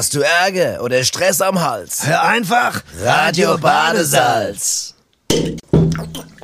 Hast du Ärger oder Stress am Hals? Hör einfach Radio Badesalz.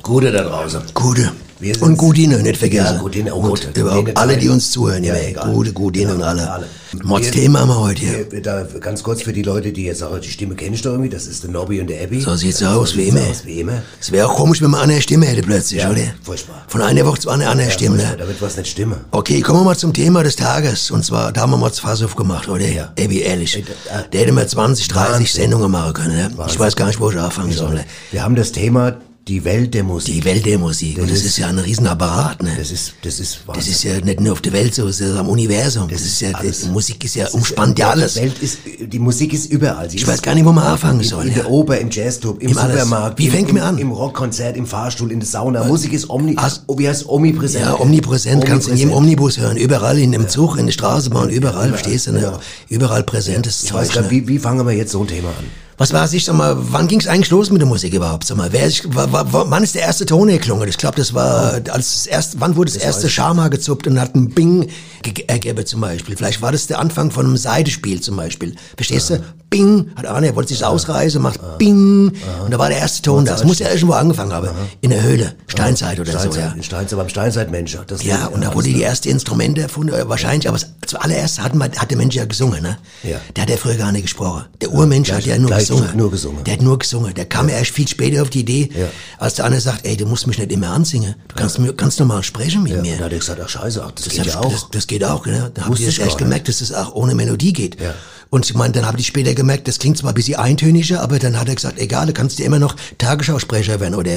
Gute da draußen. Gute. Wir. Und Gudine, nicht vergessen. Ja, Gudine, oh und Gott. überhaupt alle, die uns zuhören. Ja, Ja. Gute, Gudine und Ja, alle. alle. Mods Wir- Thema haben wir heute hier. Wir- Da, ganz kurz für die Leute, die jetzt sagen, die Stimme kenne ich doch irgendwie, das ist der Nobby und der Abby. So sieht's Ja, aus, wie immer. aus, wie immer. Es wäre auch komisch, wenn man eine Stimme hätte plötzlich, Ja, oder? furchtbar. Von einer Woche zu einer anderen Stimme, Ja, ne? Da wird was nicht stimmen. Okay, kommen wir mal zum Thema des Tages. Und zwar, da haben wir mal das Fass aufgemacht, oder? Ja. Abby, ehrlich. Da- Der hätte mal 20, 30 Wahnsinn. Sendungen machen können, ne? Ich weiß gar nicht, wo ich anfangen soll. Ne? Wir haben das Thema die Welt der Musik. Die Welt der Musik. Und das ist ja ein Riesenapparat, ne? Das ist, das ist Das Wahnsinn. ist ja nicht nur auf der Welt so, es ist am Universum. Das, ist ja, alles. die Musik ist ja, umspannt ja alles. Die Welt ist, die Musik ist überall. Sie Ich ist weiß gar nicht, wo man anfangen in, soll. in ja. der Oper, im Jazzclub, im, Im alles. Supermarkt. Wie im, fängt mir an? Im Rockkonzert, im Fahrstuhl, in der Sauna. Musik ist omni, oh, wie heißt omnipräsent? Ja, omnipräsent, kannst du in jedem Omnipräsent. Omnibus hören, überall, in dem Zug, in der Straßenbahn, überall, verstehst du, ne? ja. Überall präsentes Ich weiß Zeug. gar Ne? wie, wie fangen wir jetzt so ein Thema an? Was war es, ich sag mal, wann ging es eigentlich los mit der Musik überhaupt? Sag mal, wer ist, wa- wa- wa- wann ist der erste Ton geklungen? Ich glaube, das war, als das erste, wann wurde das, erste Schama gezuppt und hat ein Bing ge- ergeben zum Beispiel? Vielleicht war das der Anfang von einem Seidespiel zum Beispiel. Verstehst du? Bing, hat einer, er wollte sich ausreißen, macht Bing, und da war der erste Ton da. Das muss ja irgendwo angefangen haben. In der Höhle, Steinzeit oder so, Steinzeit, ja. in Steinzeit, beim Steinzeitmensch. Das Ja, und da wurde die erste Instrumente erfunden, äh, wahrscheinlich, aber zuallererst hat, man, hat der Mensch ja gesungen, ne? Ja. Der hat ja früher gar nicht gesprochen. Der Urmensch hat ja nur gleich gesungen. nur gesungen. Der hat nur gesungen. Der kam erst viel später auf die Idee, Ja. als der andere sagt, ey, du musst mich nicht immer ansingen. Du kannst, mir, kannst normal sprechen mit Ja, mir. und da hat er gesagt, ach scheiße, ach, das, Das, geht ja auch. das, das geht auch, ne? Da habe ich gar gemerkt, dass das auch ohne Melodie geht. Ja. Und ich meine, dann habe ich später gemerkt, das klingt zwar ein bisschen eintöniger, aber dann hat er gesagt, egal, du kannst dir immer noch Tagesschausprecher werden oder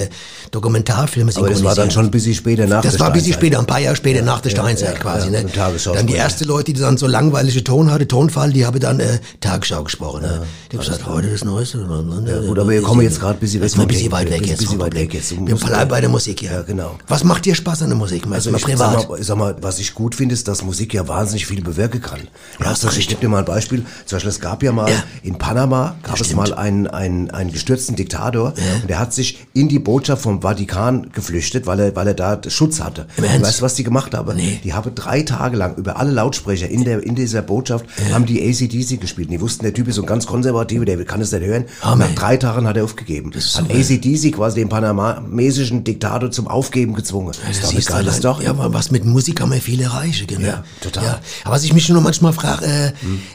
Dokumentarfilme aber das war dann schon ein bisschen später nach Das der war ein bisschen später, ein paar Jahre später nach der Steinzeit ja, quasi. ja, ne? Dann die ersten Leute, die dann so langweilige Ton hatten, Tonfall, die haben dann äh, Tagesschau gesprochen. Ne? Die haben gesagt, heute das Neueste. Ja, gut, aber wir kommen jetzt gerade ein bisschen weg Das ein bisschen weit weg jetzt. bisschen weit weg jetzt. Wir bleiben bei der Musik, ja. Ja, genau. Was macht dir Spaß an der Musik? Also ich privat. Sag mal, was ich gut finde, ist, dass Musik ja wahnsinnig viel bewirken kann. Ja, Ja, also ich gebe dir mal ein Beispiel. Zum Beispiel, es gab ja mal Ja. in Panama, gab es stimmt. mal einen, einen, einen gestürzten Diktator und der hat sich in die Botschaft vom Vatikan geflüchtet, weil er, weil er da Schutz hatte. Im Und weißt du, was die gemacht haben? Nee. Die haben drei Tage lang über alle Lautsprecher in, der, in dieser Botschaft haben die ACDC gespielt. Und die wussten, der Typ ist so ein ganz konservativer, der kann es nicht hören. Hammer. nach drei Tagen hat er aufgegeben. ist Hat super. ACDC quasi den panamesischen Diktator zum Aufgeben gezwungen. Das ist doch eine Story. Ja, aber was mit Musik kann man viel erreichen, genau. Ja, total. Hm. Ja. Aber was ich mich nur manchmal frage, äh,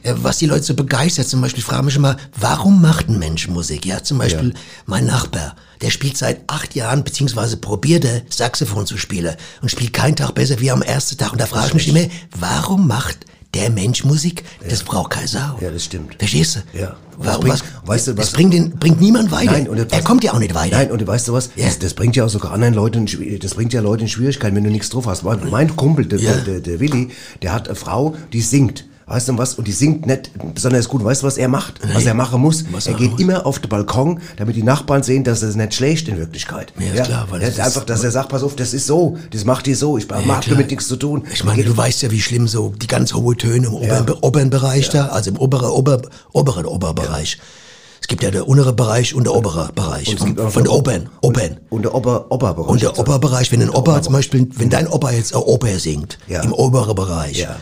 äh, was die Leute so begeistert, zum Beispiel frage mich immer, warum macht ein Mensch Musik? Ja, zum Beispiel mein Nachbar, der spielt seit acht Jahren, beziehungsweise probierte Saxophon zu spielen und spielt keinen Tag besser wie am ersten Tag. Und da frage ich mich immer, warum macht der Mensch Musik? Das braucht keine Sau. Ja, das stimmt. Verstehst du? Ja. Warum, bringt- was, weißt du, das was- bringt, den, bringt niemand weiter. Nein, und er kommt ja auch nicht weiter. Nein, und weißt du was? Ja. Das, das bringt ja auch sogar anderen Leuten, das bringt ja Leute in Schwierigkeiten, wenn du nichts drauf hast. Mein, mein Kumpel, der, Ja. der, der, der Willi, der hat eine Frau, die singt. Weißt du was? Und die singt nicht besonders gut. Weißt du, was er macht? Was er machen muss? Was er geht muss? immer auf den Balkon, damit die Nachbarn sehen, dass er es nicht schlecht in Wirklichkeit. Ja, ist klar, weil ja, das ist- einfach, dass er sagt, pass auf, das ist so, das macht ihr so, ich Ja, mag damit nichts zu tun. Ich meine, du weißt ja, wie schlimm so die ganz hohe Töne im oberen, Ja. oberen Bereich da, also im oberen, ober, oberen Oberbereich. Es gibt ja der untere Bereich und der obere Bereich. Und es Von, gibt auch von der Obern, Obern. und der Ober, Oberbereich. Und der Oberbereich, wenn ein Opa zum Beispiel, wenn dein Opa jetzt Oper singt, Ja. im oberen Bereich, Ja.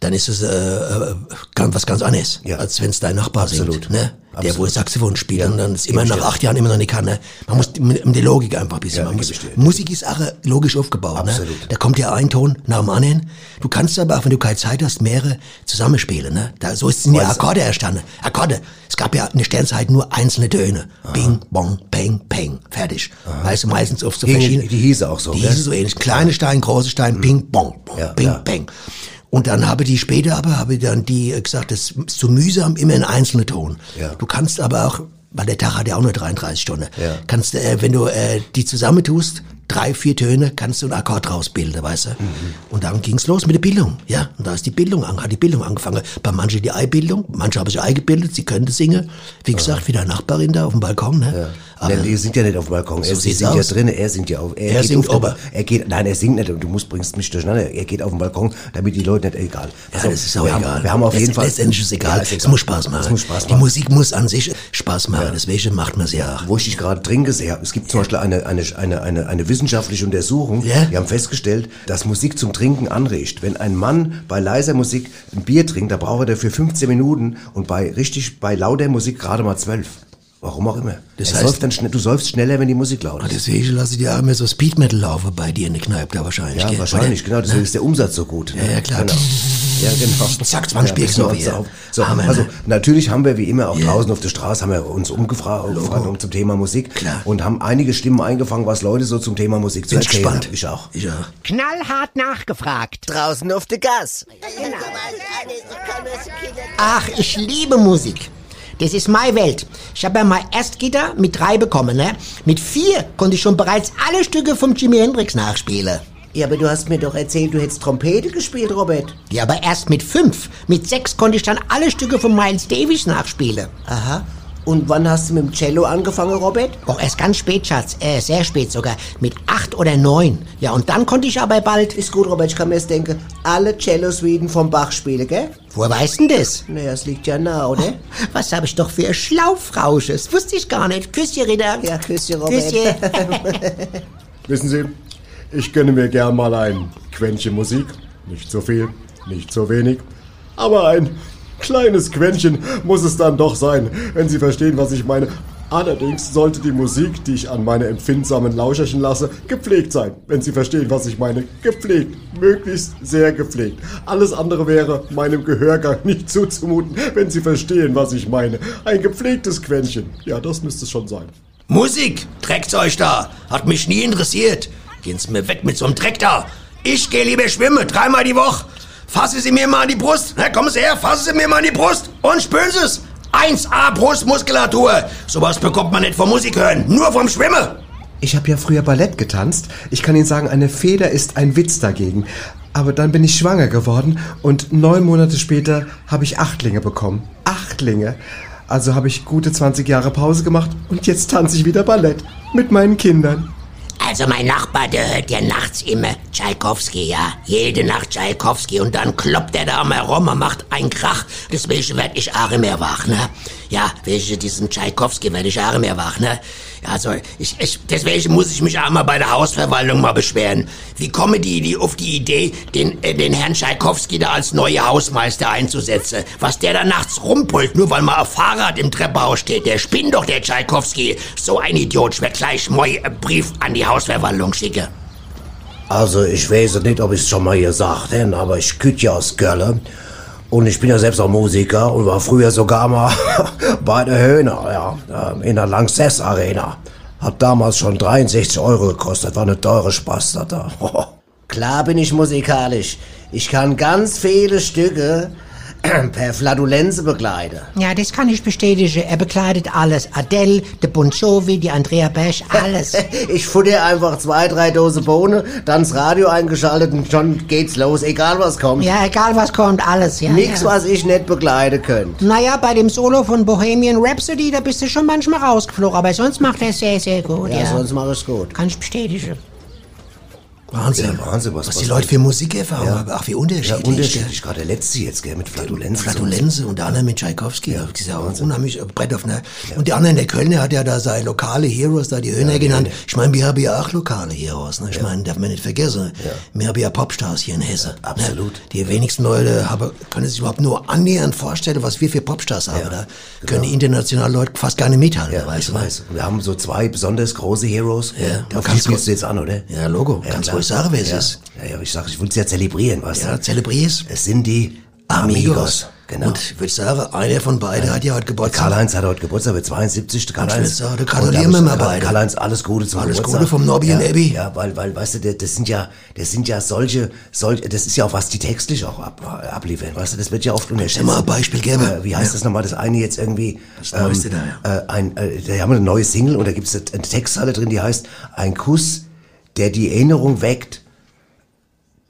Dann ist es äh, äh, ganz, was ganz anderes, Ja. als wenn es dein Nachbar Absolut. singt. Ne? Der, wo. Saxophon spielt Ja. und dann ist immer nach acht Jahren immer noch nicht kann. Ne? Man muss mit, mit der Logik einfach ein bisschen. Ja, muss. Musik ist auch logisch aufgebaut. Ne? Absolut. Da kommt ja ein Ton nach dem anderen. Du kannst aber auch, wenn du keine Zeit hast, mehrere zusammenspielen. Ne? Da, so Weißt du- Akkorde erstanden. Akkorde. Es gab ja in der Sternzeit nur einzelne Töne. Bing, bong, peng, peng. Fertig. Weißt du, meistens auf so verschiedene... die hieße auch so, Die hieße so ähnlich. Kleine Stein, große Stein, ping, bong, bong, Ja, ping, ja. peng. Und dann habe die später aber, habe dann die äh, gesagt, das ist zu mühsam, immer ein einzelner Ton. Ja. Du kannst aber auch, weil der Tag hat ja auch nur 33 Stunden, Ja. kannst du, äh, wenn du äh, die zusammentust, drei, vier Töne, kannst du einen Akkord rausbilden, weißt du? Mhm. Und dann ging's los mit der Bildung, ja. Und da ist die Bildung an, hat die Bildung angefangen. Bei manchen die Eibildung, manche haben sich eingebildet, sie können singen. Wie gesagt, wie der Nachbarin da auf dem Balkon, ne? Aber Nein, die sind ja nicht auf dem Balkon. So er, sind ja drin, er singt ja auf. Er geht singt aber. Er geht, nein, er singt nicht. Du musst, bringst mich durcheinander. Er geht auf den Balkon, damit die Leute nicht, egal. Ja, Also, das ist auch wir egal. Haben, wir haben auf jeden Fall. Letztendlich ist es egal. Ja, ist Es muss Spaß machen. Es muss Spaß Die machen. Musik muss an sich Spaß machen. Deswegen macht man sie auch. Wo ich dich gerade trinke, sehr. Es gibt zum Beispiel eine, eine, eine, eine, eine wissenschaftliche Untersuchung. Ja? Die haben festgestellt, dass Musik zum Trinken anregt. Wenn ein Mann bei leiser Musik ein Bier trinkt, da braucht er dafür 15 Minuten und bei richtig, bei lauter Musik gerade mal 12. Warum auch immer. Das Er heißt- dann schnell, du säufst schneller, wenn die Musik laut ist. Deswegen lasse ich dir auch immer so Speed Metal laufen bei dir in der Kneipe da wahrscheinlich. Ja, gell? wahrscheinlich, genau. Deswegen ist der Umsatz so gut. Ja, ja, klar. Genau. Ja, genau. Zack, 20 Bier genau, gesoffen, ja. so. So, Hammer, ne? also natürlich haben wir wie immer auch draußen auf der Straße haben wir uns umgefragt um zum Thema Musik Klar. und haben einige Stimmen eingefangen, was Leute so zum Thema Musik zu Bin ich erzählen gespannt. haben. Ich auch. Ich auch. Knallhart nachgefragt. Draußen auf der Gas. Ach, ich liebe Musik. Das ist meine Welt. Ich habe ja mal Erstgitter mit drei bekommen, ne? Mit vier konnte ich schon bereits alle Stücke vom Jimi Hendrix nachspielen. Ja, aber du hast mir doch erzählt, du hättest Trompete gespielt, Robert. Ja, aber erst mit fünf. Mit sechs konnte ich dann alle Stücke von Miles Davis nachspielen. Aha. Und wann hast du mit dem Cello angefangen, Robert? Auch erst ganz spät, Schatz. Äh, sehr spät sogar. Mit acht oder neun. Ja, und dann konnte ich aber bald... Ist gut, Robert, ich kann mir jetzt denken, alle Cello-Suiten vom Bach spielen, gell? Woher weißt denn das? Naja, es liegt ja nah, oder? Was habe ich doch für Schlaufrausches? Wusste ich gar nicht. Küsschen, Ritter. Ja, Küsschen, Robert. Küsschen. Wissen Sie, ich gönne mir gern mal ein Quäntchen Musik. Nicht so viel, nicht so wenig. Aber ein kleines Quäntchen muss es dann doch sein, wenn Sie verstehen, was ich meine. Allerdings sollte die Musik, die ich an meine empfindsamen Lauscherchen lasse, gepflegt sein. Wenn Sie verstehen, was ich meine. Gepflegt. Möglichst sehr gepflegt. Alles andere wäre meinem Gehörgang nicht zuzumuten, wenn Sie verstehen, was ich meine. Ein gepflegtes Quäntchen. Ja, das müsste es schon sein. Musik, trägt's euch da. Hat mich nie interessiert. Gehen Sie mir weg mit so einem Dreck da. Ich gehe lieber schwimmen, dreimal die Woche. Fassen Sie mir mal an die Brust. Na, kommen Sie her, fassen Sie mir mal an die Brust und spüren Sie es. 1A Brustmuskulatur. Sowas bekommt man nicht vom Musik hören, nur vom Schwimmen. Ich habe ja früher Ballett getanzt. Ich kann Ihnen sagen, eine Feder ist ein Witz dagegen. Aber dann bin ich schwanger geworden und neun Monate später habe ich Achtlinge bekommen. Achtlinge. Also habe ich gute 20 Jahre Pause gemacht und jetzt tanze ich wieder Ballett mit meinen Kindern. Also mein Nachbar, der hört ja nachts immer Tschaikowski, ja. Jede Nacht Tschaikowski und dann kloppt er da mal rum und macht einen Krach. Deswegen werd ich auch mehr wach, ne? Ja, wegen diesem Tschaikowski werd ich auch mehr wach, ne? Ja, also ich, ich, deswegen muss ich mich auch mal bei der Hausverwaltung mal beschweren. Wie komme die, die auf die Idee, den, äh, den Herrn Tschaikowski da als neue Hausmeister einzusetzen? Was der da nachts rumpult, nur weil mal ein Fahrrad im Treppenhaus steht. Der spinnt doch, der Tschaikowski. So ein Idiot. Ich werd gleich mal einen Brief an die Hausverwaltung schicken. Also ich weiß nicht, ob ich es schon mal gesagt habe, aber ich küt ja aus Köln. Und ich bin ja selbst auch Musiker und war früher sogar mal bei der Höhner, ja, ähm, in der Lanxess Arena. Hat damals schon 63 Euro gekostet, war eine teure Spaß da. Klar bin ich musikalisch. Ich kann ganz viele Stücke per Flatulenze begleiten. Ja, das kann ich bestätigen. Er bekleidet alles. Adele, de Bon Jovi, die Andrea Besch, alles. Ich futter einfach zwei, drei Dose Bohne, dann das Radio eingeschaltet und schon geht's los, egal was kommt. ja, egal was kommt, alles. Ja, Nix, ja. was ich nicht begleiten könnte. Naja, bei dem Solo von Bohemian Rhapsody, da bist du schon manchmal rausgeflogen, aber sonst macht er es sehr, sehr gut. Ja, Ja, sonst mach ich's gut. Kann ich bestätigen. Wahnsinn. Ja, Wahnsinn, was- was, was- die Leute für Musikerfahrung haben. Ach, wie unterschiedlich. Ja, gell? unterschiedlich. Gerade der letzte jetzt, gell, mit Flatulenzen. Flatulenze und der andere mit Tschaikowski. Ja, das ist ja auch unheimlich äh, Brett auf ne? Und der andere, der Kölner, hat ja da seine lokale Heroes, da die Höhner genannt. Ich meine, wir haben ja auch lokale Heroes. Ne? Ich meine, darf man nicht vergessen. Wir haben ja Popstars hier in Hessen. Absolut. Ne? Die wenigsten Leute haben, können sich überhaupt nur annähernd vorstellen, was wir für Popstars haben. Da können die internationalen Leute fast gar nicht mithalten, Ja, weißt ich du? ne? weiß. Wir haben so zwei besonders große Heroes. Ja, Da man kann's spielst du jetzt an, oder? Ja, Logo. Kannst sagen, wer es ja. ist. Ja, ja, ich sag, ich will es ja zelebrieren, weißt Ja, du? zelebrier's. Es sind die Amigos. Genau. Und ich würde sagen, einer von beiden hat ja heute Geburtstag. Karl-Heinz hat heute Geburtstag, wird 72. Der Und ich Karl-Heinz. da gratulieren wir mal beide. Karl-Heinz, alles Gute zum Alles Geburtstag. Gute vom Nobby ja, und Abby. Ja, weil, weil, weißt du, das, sind ja, das sind ja solche, solche, das ist ja auch was, die textlich auch ab, abliefern, weißt du, das wird ja oft unterschätzt. mal ein Beispiel geben? Äh, wie heißt Ja. das nochmal, das eine jetzt irgendwie, Das Neueste da, äh, ein, äh, da haben wir eine neue Single und da gibt es eine Textzeile drin, die heißt, ein Kuss, der die Erinnerung weckt,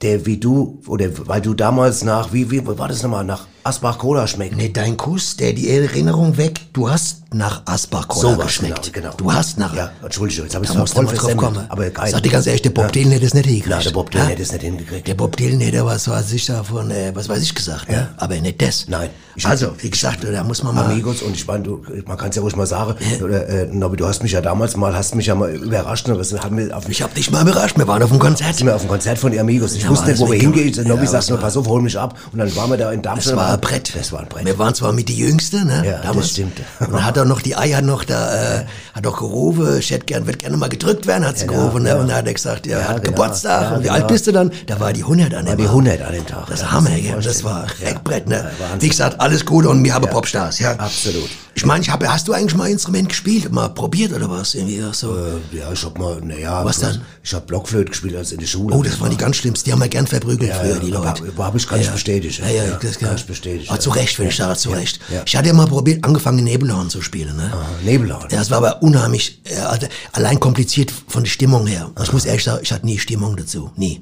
der wie du, oder weil du damals nach, wie, wie war das nochmal, nach Asbach-Cola schmeckt. Nee, dein Kuss, der die Erinnerung weg. Du hast nach Asbach-Cola Sowas, geschmeckt. genau, genau. Du hast nach... Ja, Entschuldigung, jetzt habe ich du voll mal drauf versemmelt, kommen. aber geil. Sag dir ganz ehrlich, der Bob Dylan hätte es nicht hingekriegt. Na, der Bob Dylan hätte es nicht hingekriegt. Der Bob Dylan hätte was weiß ich davon, äh, was weiß ich gesagt, ne? aber nicht das. Nein. Ich- also, wie gesagt, da muss man mal... Amigos und ich meine, du, man kann es ja ruhig mal sagen, oder, äh, Nobby, du hast mich ja damals mal, hast mich ja mal überrascht, ne, was haben wir auf, Ich hab dich mal überrascht, wir waren auf dem Konzert. wir auf dem Konzert von den Amigos. Ich Ja, wusste nicht, wo wir hingehen. ja. Nobby Ja, sagt nur, war- pass auf, hol mich ab. Und dann waren wir da in Darmstadt. Das ein Brett. Das war ein Brett. Wir waren zwar mit die Jüngste, ne? Ja, das Damals. stimmt. Und dann hat er noch die Eier noch da, äh, hat auch gerufen, ich hätte gern, wird gerne mal gedrückt werden, hat sie Ja, gerufen, ne? ja. Und dann hat er gesagt, ja, Ja, hat genau. Geburtstag. Ja, und wie genau. alt bist du dann? Da war die 100 an dem War die Abend. 100 an dem Tag. Das Ja, Hammer, dir ja. Das war. Reckbrett, ne? Wie gesagt, alles Gute und wir haben Popstars, ja. Absolut. Ich meine, ich habe, hast du eigentlich mal ein Instrument gespielt, mal probiert oder was? Irgendwie so. Äh, Ja, ich hab mal, naja. Was dann? Ich hab Blockflöte gespielt als in der Schule. Oh, das waren die ganz schlimmsten. Die haben wir gern verprügelt früher, die Leute. aber hab ich- kann ich bestätigen. Ja, ja, Ja, das kann ich bestätigen, Ah, ja. zu Recht, wenn ich sage, zu Recht. Ich hatte ja mal probiert, angefangen, Nebelhorn zu spielen, ne? Ah, Nebelhorn. Ja, es war aber unheimlich, äh, also allein kompliziert von der Stimmung her. Ich muss ehrlich sagen, ich hatte nie Stimmung dazu. Nie.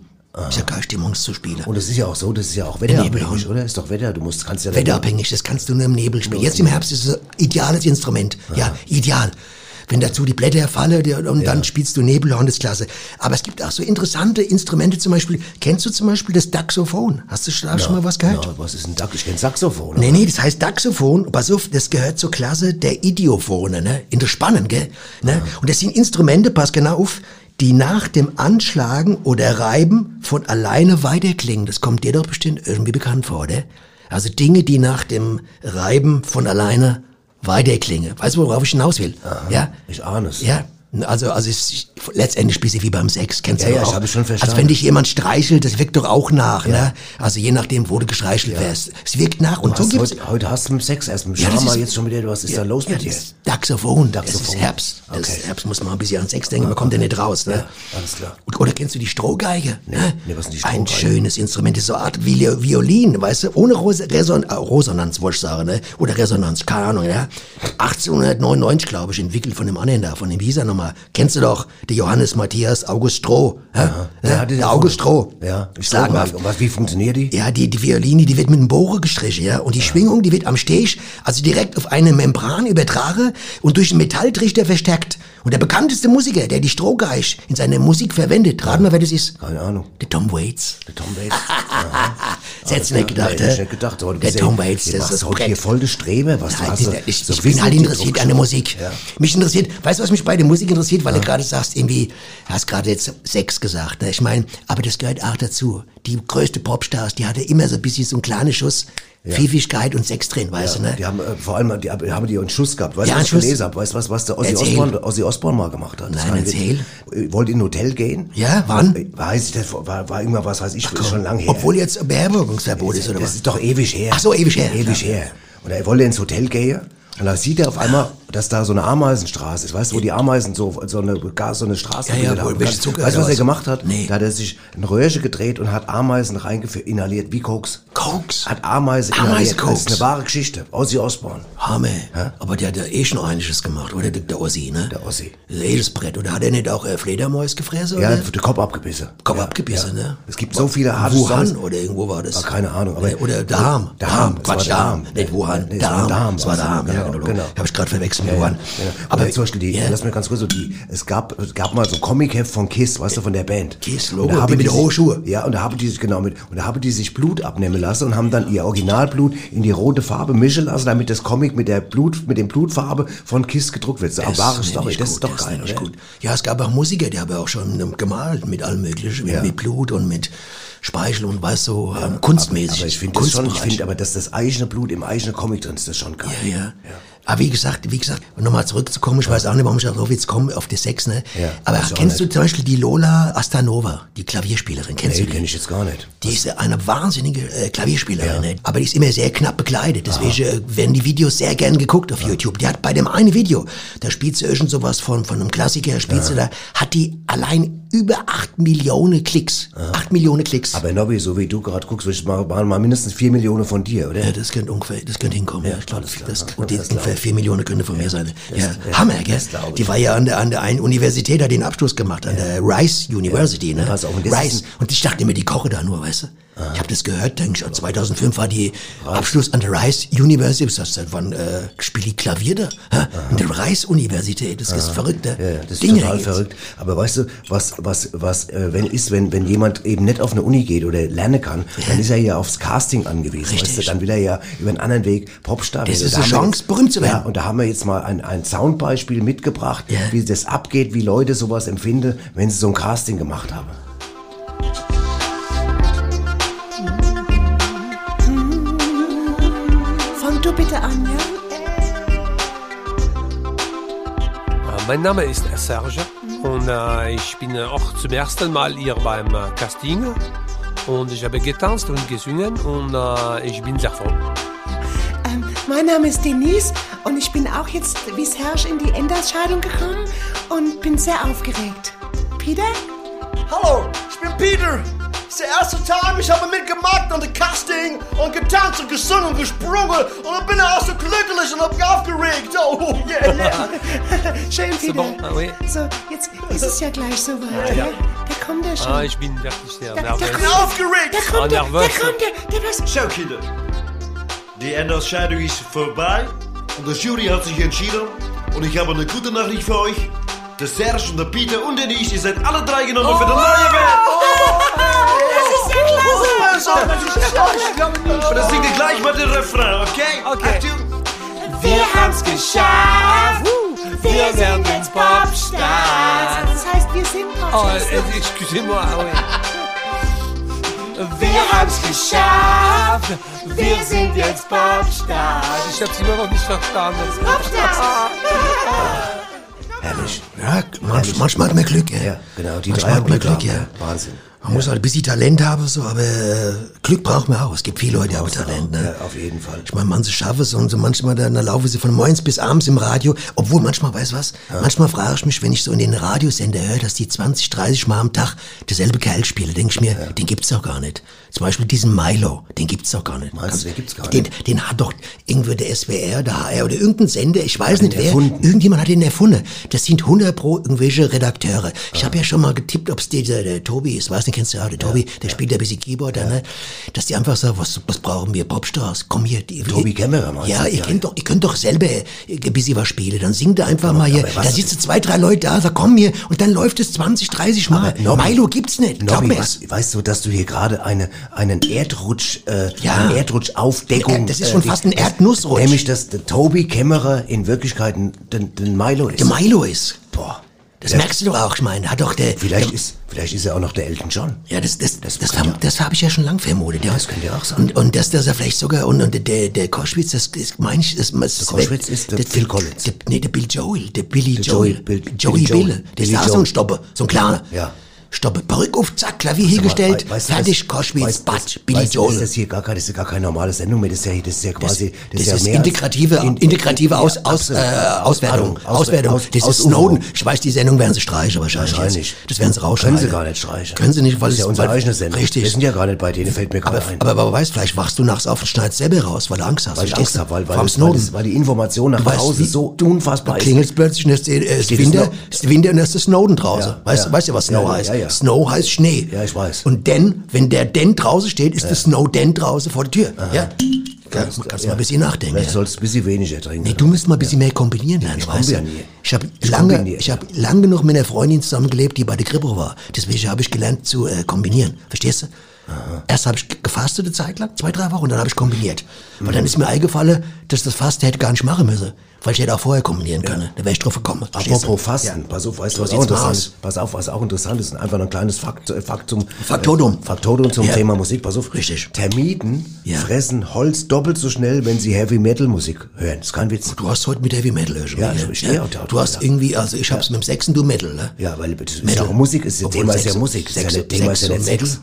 Ich hatte keine Stimmung zu spielen. Und es ist ja auch so, das ist ja auch Nebelhorn. wetterabhängig, oder? Ist doch Wetter, du musst, kannst ja... Wetterabhängig, das kannst du nur im Nebel spielen. Jetzt im Herbst ist es ein ideales Instrument. Ja, ideal. Wenn dazu die Blätter fallen und dann spielst du Nebelhorn, das ist klasse. Aber es gibt auch so interessante Instrumente, zum Beispiel, kennst du zum Beispiel das Daxophon? Hast du da schon mal was gehört? Na, was ist ein Dack? Ich kenn Saxophon. Nee, nee, das heißt Daxophon, pass auf, das gehört zur Klasse der Idiophone, ne? In der Spannen, gell? Ne? Und das sind Instrumente, pass genau auf, die nach dem Anschlagen oder Reiben von alleine weiterklingen. Das kommt dir doch bestimmt irgendwie bekannt vor, oder? Also Dinge, die nach dem Reiben von alleine weiterklingen. Weißt du, worauf ich hinaus will? Ja? Ich ahne es. Ja. Also, also ist letztendlich ein bisschen wie beim Sex, kennst Ja, du ja, ich auch. habe schon verstanden. Also wenn dich jemand streichelt, das wirkt doch auch nach, ne? Also je nachdem, wo du gestreichelt wirst. Es wirkt nach und Du so gibt's... heute, heute hast du mit Sex erst mit Ja, das Schama jetzt schon wieder, was ist da los ja, mit dir? das ist Daxophon, das Daxophon. ist Herbst. Das Okay. ist Herbst muss man ein bisschen an Sex denken, man kommt ja nicht raus, ne? alles klar. Und- Oder kennst du die Strohgeige? ne? nee, was ist die Ein Strohgeige? schönes Instrument, das ist so eine Art Vi- Violin, weißt du, ohne Ros Reson äh, Resonanz, wollte ich sagen, ne? Oder Resonanz, keine Ahnung, ja? 1899, glaube ich, entwickelt von dem da, von dem Wieser nochmal. Kennst du doch, der Johannes Matthias August Stroh, Ja, hatte der August Stroh. Ja, Sagenhaft. Und was, wie funktioniert die? Ja, die, die Violine, die wird mit einem Bohrer gestrichen, ja. Und die Schwingung, die wird am Steg, also direkt auf eine Membran übertragen und durch einen Metalltrichter verstärkt. Und der bekannteste Musiker, der die Strohgeige in seiner Musik verwendet, raten mal, wer das ist? Keine Ahnung. Der Tom Waits. Der Tom Waits. Das hättest du nicht gedacht, ich nicht gedacht. aber du Der Tom ja- Waits, du das ist das heute hier voll das Strebe, was du Nein, hast. ich, so- ich, bin halt die interessiert an der Musik. Ja. Mich interessiert, weißt du, was mich bei der Musik interessiert, weil du gerade sagst, irgendwie, hast gerade jetzt Sex gesagt. Ne? Ich meine, aber das gehört auch dazu. Die größte Popstars, die hatte immer so ein bisschen so einen kleinen Schuss Pfiffigkeit und Sex drin, weißt du, ne? Die haben äh, vor allem die, haben die einen Schuss gehabt. Weißt du, Ja, was ich gelesen habe? Weißt du, was, was der Ozzy. Osbourne, Ozzy Osbourne mal gemacht hat? Das Nein, erzähl. äh, Wollte in ein Hotel gehen. Ja, wann? Äh, Weiß ich war, war irgendwann was, weiß ich, ist schon lange her. Obwohl jetzt Beherbergungsverbot ist, oder das was? ist doch ewig her. Ach so, ewig her. Ewig Ja. her. Und er wollte ins Hotel gehen. Und da sieht er auf einmal, dass da so eine Ameisenstraße ist. Weißt du, wo die Ameisen so, so eine, so eine Straße Ja, ja, haben. Weißt du, was er gemacht hat? Nee. Da hat er sich ein Röhrchen gedreht und hat Ameisen reingeführt, inhaliert, wie Koks. Koks? Hat Ameisen Ameisen inhaliert. Das Koks? ist eine wahre Geschichte. Ozzy Osbourne. Hammer. Aber der hat ja eh schon einiges gemacht, oder? Der, der Ossi, ne? Der Ossi. Das das Brett. Oder hat er nicht auch äh, Fledermäus gefressen, Ja, oder? den Kopf abgebissen. Kopf ja, abgebissen, ja. ne? Es gibt so viele harte Wuhan Songs. oder irgendwo war das. Ah, keine Ahnung, aber- oder es war Quatsch. Daham. Nicht Wuhan. Nee, es war war ja, genau, genau. genau. Habe ich gerade verwechselt mit Ja, Wuhan. ja. Aber zum Beispiel die, ja. lass mir ganz kurz so die, es gab, es gab mal so ein Comic-Heft von Kiss, weißt du, von der Band. Kiss, Und Logo, da haben die mit hohen Schuhen. Ja, und da haben die sich, genau, mit, und da haben die sich Blut abnehmen lassen und haben dann ihr Originalblut in die rote Farbe mischen lassen, damit das Comic mit der Blut, mit dem Blutfarbe von Kiss gedruckt wird. So Das wahre Story, das ist doch das geil, oder? gut. Ja, es gab auch Musiker, die haben ja auch schon gemalt mit allem Möglichen, mit, Ja. mit Blut und mit Speichel und weiß so, ähm, kunstmäßig. Aber ich finde das schon, ich finde aber, dass das eigene Blut im eigenen Comic drin ist, das ist schon geil. Ja, ja. Aber wie gesagt, wie gesagt, um nochmal zurückzukommen, ich weiß auch nicht, warum ich darauf jetzt komme, auf die Sex, ne? Ja, Aber kennst du zum Beispiel die Lola Astanova, die Klavierspielerin, kennst Nee, du die? kenne ich jetzt gar nicht. Die ist eine wahnsinnige äh, Klavierspielerin, ne? aber die ist immer sehr knapp bekleidet. Deswegen äh, werden die Videos sehr gern geguckt auf YouTube. Die hat bei dem einen Video, da spielt sie irgend sowas von, von einem Klassiker, spielt sie da, hat die allein über acht Millionen Klicks. Acht Millionen Klicks. Aber Nobby, so wie du gerade guckst, ich mal, mindestens vier Millionen von dir, oder? ja, das könnte ungefähr, das könnte hinkommen. Ja, ich glaube, das, das, und die das ungefähr vier Millionen Gründe von mir sein. Ja, Hammer, gell? Die war ja an der, an der einen Universität, hat den Abschluss gemacht, an der Rice University, ne? auch. Und das ist Rice. Und ich dachte immer, die koche da nur, weißt du? Ich habe das gehört, denke ich, 2005 war die Abschluss an der Rice University. Was heißt das? Wann äh, spielt die Klavier da? Hä? An der Rice Universität. Das ist verrückt, ne? Ja, ja, das ist Dinge total verrückt. Aber weißt du, was, was, was, äh, wenn ist, wenn, wenn jemand eben nicht auf eine Uni geht oder lernen kann, dann ist er ja aufs Casting angewiesen. Richtig. Weißt du, dann will er ja über einen anderen Weg Popstar Das ist Da eine Chance, jetzt- berühmt zu werden. Ja, und da haben wir jetzt mal ein, ein Soundbeispiel mitgebracht, wie das abgeht, wie Leute sowas empfinden, wenn sie so ein Casting gemacht haben. Fang du bitte an, ja? Äh, Mein Name ist Serge und äh, ich bin auch zum ersten Mal hier beim äh, Casting und ich habe getanzt und gesungen und äh, ich bin sehr froh. Ähm, mein Name ist Denise und ich bin auch jetzt wie Serge in die Endausscheidung gekommen und bin sehr aufgeregt. Peter? Hallo, ich bin Peter. Das ist der erste Tag, ich habe mitgemacht an dem Casting und getanzt und gesungen und gesprungen und dann bin ich auch so glücklich und hab mich aufgeregt. Oh, yeah, yeah. Schön, Peter. Ah, oui. So, jetzt ist es ja gleich soweit, ja, Da kommt er schon. Ah, ich bin wirklich sehr da, da, nervös. Ich bin aufgeregt. da kommt Ah, er, da nervös. kommt er, der was... Zo, Kinder. Die Endausscheidung ist vorbei und die Jury hat sich entschieden und ich habe eine gute Nachricht für euch. Der Serge und der Peter und Denise, ihr seid alle drei genommen für die neue Welt. Das Das. Und dann singt ihr gleich mal den Refrain, okay? Okay. Wir haben's geschafft. Wir sind jetzt Popstars. Das heißt, wir sind Oh, Popstars. excusez-moi. ah, oui. Wir haben's geschafft. Wir sind jetzt Popstars. Ich habe sie immer noch nicht verstanden. Popstars. Herrlich. Ja, manch, manchmal hat man Glück, ja. Ja, genau, die manchmal drei hat man Glück, ja. Wahnsinn. Man muss halt ein bisschen Talent haben, so, aber äh, Glück braucht man auch. Es gibt viele Leute, die haben Talent, ne? Ja, auf jeden Fall. Ich meine, manche schaffen es und so manchmal dann, dann laufen sie von morgens bis abends im Radio. Obwohl manchmal, weißt du was? Manchmal frage ich mich, wenn ich so in den Radiosender höre, dass die 20, 30 Mal am Tag derselbe Kerl spielen, denke ich mir, den gibt's doch gar nicht. Zum Beispiel diesen Milo, den gibt's doch gar nicht. Meinst du, den gibt's gar den, nicht? Den hat doch irgendwo der SWR, der HR oder irgendein Sender, ich weiß nicht den wer, erfunden. irgendjemand hat den erfunden. Das sind 100 pro irgendwelche Redakteure. Ich habe ja schon mal getippt, ob's dieser der Tobi ist, weiß nicht, kennst du ja, der Tobi, der spielt ja ein bisschen Keyboard, ne? Dass die einfach sagen, was, was brauchen wir, Popstars, komm hier. Die, Tobi Kämmerer, Ja, ihr Ja, könnt doch, ihr könnt doch selber äh, ein bisschen was spielen. Dann singt er einfach mal hier, da sitzen zwei, drei Leute da, sag, komm hier, und dann läuft es 20, 30 Mal. Milo gibt's nicht, glaub mir's. weißt, du, dass du hier gerade eine, einen Erdrutsch, äh, Ja. eine Erdrutschaufdeckung... Das ist schon die- fast ein Erdnussrutsch. Nämlich, dass der Tobi Kämmerer in Wirklichkeit ein, den, den Milo ist. Der Milo ist. Das Ja. merkst du doch auch, ich meine, hat doch der... Vielleicht der, ist, vielleicht ist er auch noch der Elton John. Ja, das, das, das, das, das habe ich ja schon lang vermutet. Ja. Das könnte ja auch sein. Und, und dass, dass er vielleicht sogar, und, und der, der Koschwitz, das ist, meine ich, das, das Der Koschwitz ist der Phil Collins. Der, nee, der Bill Joel, der Billy Der Joel. Joel, Bill- Joey Billy Joel. Bill. Der Billy ist auch so ein Stopper, so ein kleiner. Ja. Stoppe, Perücke auf, zack, Klavier hingestellt, weißt fertig, das- Koschwitz, Batsch, das- Billy du, Das Joel. ist hier gar keine, das ist gar keine normale Sendung mehr. Das ist ja, das ist ja quasi, das, ist ja ist als- integrative, in- integrative Aus, Ja, aus, äh. Auswertung. Aus- Auswertung. aus- das ist Ausuferung. Snowden. Ich weiß, die Sendung werden sie streichen wahrscheinlich. Wahrscheinlich. Das werden sie rausschneiden. Können sie gar nicht streichen. Können sie nicht, weil das ist ja unsere eigene Sendung. Richtig. Wir sind ja gar nicht bei denen, fällt mir gerade ein. aber, aber weißt, vielleicht wachst du nachts auf und schneidest selber raus, weil du Angst hast. weil ich Angst habe, weil, weil, das, weil, das, die Information nach wie- so unfassbar ist. klingelt plötzlich und es ist, äh, ist Winter, ist und es ist Snowden draußen. Ja, weißt, ja. du, was Snow Ja, ja, heißt? Ja, ja. Snow heißt Schnee. Ja, ich weiß. Und denn, wenn der denn draußen steht, ist der Snow denn draußen vor der Tür. Ja? Kannst, kannst du mal ein bisschen nachdenken. Ja? sollst du ein bisschen weniger trinken. Nee, du musst mal ein bisschen mehr kombinieren lernen, Ich weißt du? kombiniere. Ich habe lange, ich habe lange noch mit einer Freundin zusammengelebt, die bei der Grippe war. Deswegen habe ich gelernt zu äh, kombinieren. Verstehst du? Erst habe ich gefastet eine Zeit lang, zwei, drei Wochen, dann habe ich kombiniert. Weil dann ist mir eingefallen, dass das Fasten hätte gar nicht machen müssen. Weil ich hätte auch vorher kombinieren können. Da wäre ich drauf gekommen. Apropos Fasten, pass auf, weißt du, was auch interessant ist? Pass auf, was auch interessant ist, einfach ein kleines Fakt, äh, Faktum. Faktotum. Äh, Faktotum zum Ja. Thema Musik, pass auf. Richtig. Termiten Ja. fressen Holz doppelt so schnell, wenn sie Heavy Metal Musik hören. Das ist kein Witz. Du hast heute mit Heavy Metal schon Ja, ich stehe auch da. Du hast irgendwie, also ich hab's mit dem Sechsen, du Metal, ne? Ja, weil das ist Metal. ja auch Musik, ist, das Thema ist ja Musik, ist ja Sechs- nicht, Thema ist ja nicht Sex.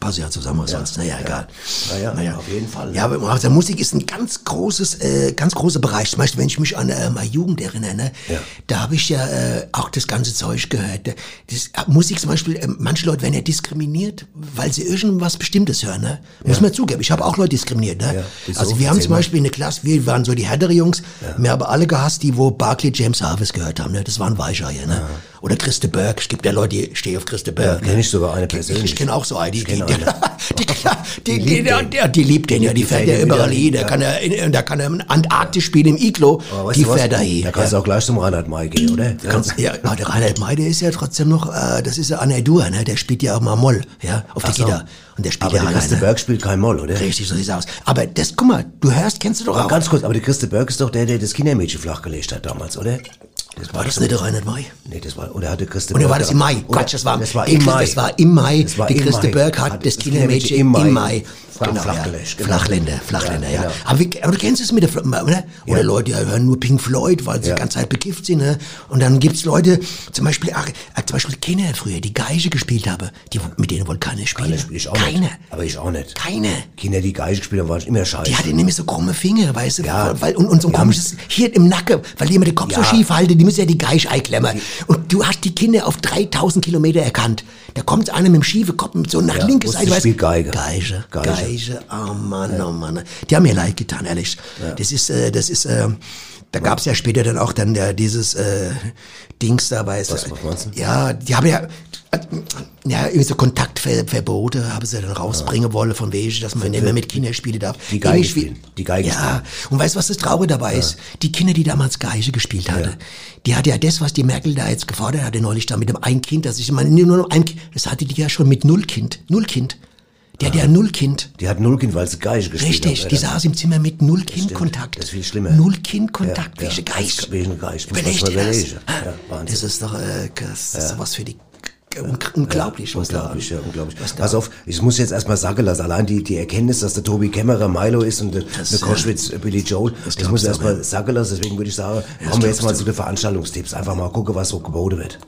Pass Jahr zusammen oder sonst. Naja, egal. Naja, Naja. auf jeden Fall. Ja, aber also Musik ist ein ganz großes, äh, ganz großer Bereich. Zum Beispiel, wenn ich mich an äh, meine Jugend erinnere, ne, Ja. da habe ich ja äh, auch das ganze Zeug gehört. Das, äh, Musik zum Beispiel, äh, manche Leute werden ja diskriminiert, weil sie irgendwas Bestimmtes hören. Ne? Muss man zugeben. Ich habe auch Leute diskriminiert. Ne? Ja? Also wir haben zum. Beispiel in der Klasse, wir waren so die härtere Jungs, wir haben alle gehasst, die wo Barclay James Harvest gehört haben. Ne? Das waren Weicheier. Ne? Oder Christe Burke. Es gibt ja Leute, die stehen auf Christe Burke. kenn ne? ich sogar eine Ich- persönlich. Ich kenne auch so eine. Die, die, die, die, die, liebt den. ja, die, fährt ja ja überall hin. Da ja. kann er, in, da kann er in Antarktis spielen, im Iglo. Weißt Die fährt da hin. Da kannst du auch gleich zum Reinhard May gehen, oder? Ja, aber der Reinhard May, der ist ja trotzdem noch, äh, das ist ja Anna Dur, ne? Der spielt ja auch mal Moll, ja, auf der. Gitarre. Und der spielt Aber ja der. Christe Berg spielt kein Moll, oder? Richtig, so sieht's aus. Aber das, guck mal, du hörst, kennst du doch Aber auch. ganz kurz, aber der Christe Berg ist doch der, der das Kindermädchen flachgelegt hat damals, oder? Das war das nicht der Reinhard May? Nee, das war, oder hatte Christe Oder war das im Mai? Quatsch, das war, das war im Mai. Das war im Mai. War die Christe. Berg hat, das Kindermädchen im Mai. Genau, ja. Flachländer, Flachländer, ja. Ja, genau. Aber, wie, aber du kennst es mit der, Fl- oder? Oder Ja. Leute die hören nur Pink Floyd, weil sie die ganze Zeit bekifft sind, ne? Und dann gibt's Leute, zum Beispiel, ach, äh, zum Beispiel Kinder früher, die Geige gespielt haben, die, mit denen wollte keiner spielen. Keine spiel ich auch Keine. nicht. Aber ich auch nicht. Keine. Kinder, die Geige gespielt haben, waren immer scheiße. Die hatte nämlich so krumme Finger, weißt du? Ja. Weil, und, und so ein komisches, hier im Nacken, weil die immer den Kopf so schief halten, die müssen ja die Geige einklemmen. Und du hast die Kinder auf 3000 Kilometer erkannt. Da kommt einer mit dem schiefen Kopf so nach Ja, linke Seite, weißt spielt Geige. Geige, Geige. Geige, oh Mann, oh Mann. Die haben mir leid getan, ehrlich. Das ist, äh, das ist, äh, da gab's ja später dann auch dann ja, dieses äh, Dings da, weißt Was- was meinst du? Ja, die haben ja, äh, ja, irgendwie so Kontaktverbote haben sie dann rausbringen wollen, von wegen, dass man nicht mehr mit Kindern spielen darf. Die Geige Ähnlich spielen. Die Geige Ja, spielen. und weißt du, was das Traurige dabei ist? Die Kinder, die damals Geige gespielt hatten, die hatte ja das, was die Merkel da jetzt gefordert hatte, neulich da mit dem ein Kind, dass ich meine, nur noch ein Kind, das hatte die ja schon mit null Kind, null Kind. Die hatte ja null Kind. Die hat null Kind, weil sie Geige gespielt Richtig, haben. die saß im Zimmer mit null Kind-Kontakt. Das ist viel schlimmer. Null Kind-Kontakt, Ja, welche ja, Geist. als- welche Geist. Muss man das. Ja. Das ist doch, äh, das ist sowas für die, un unglaublich, was da, Unglaublich, ja, unglaublich. was Pass auf, ich muss jetzt erstmal sagen lassen, allein die, die Erkenntnis, dass der Tobi Kämmerer Milo ist und der, Das, der Koschwitz äh, Billy Joel, das, glaubst muss ich erstmal sagen lassen, deswegen würde ich sagen, das kommen wir jetzt mal du. zu den Veranstaltungstipps. Einfach mal gucken, was so geboten wird.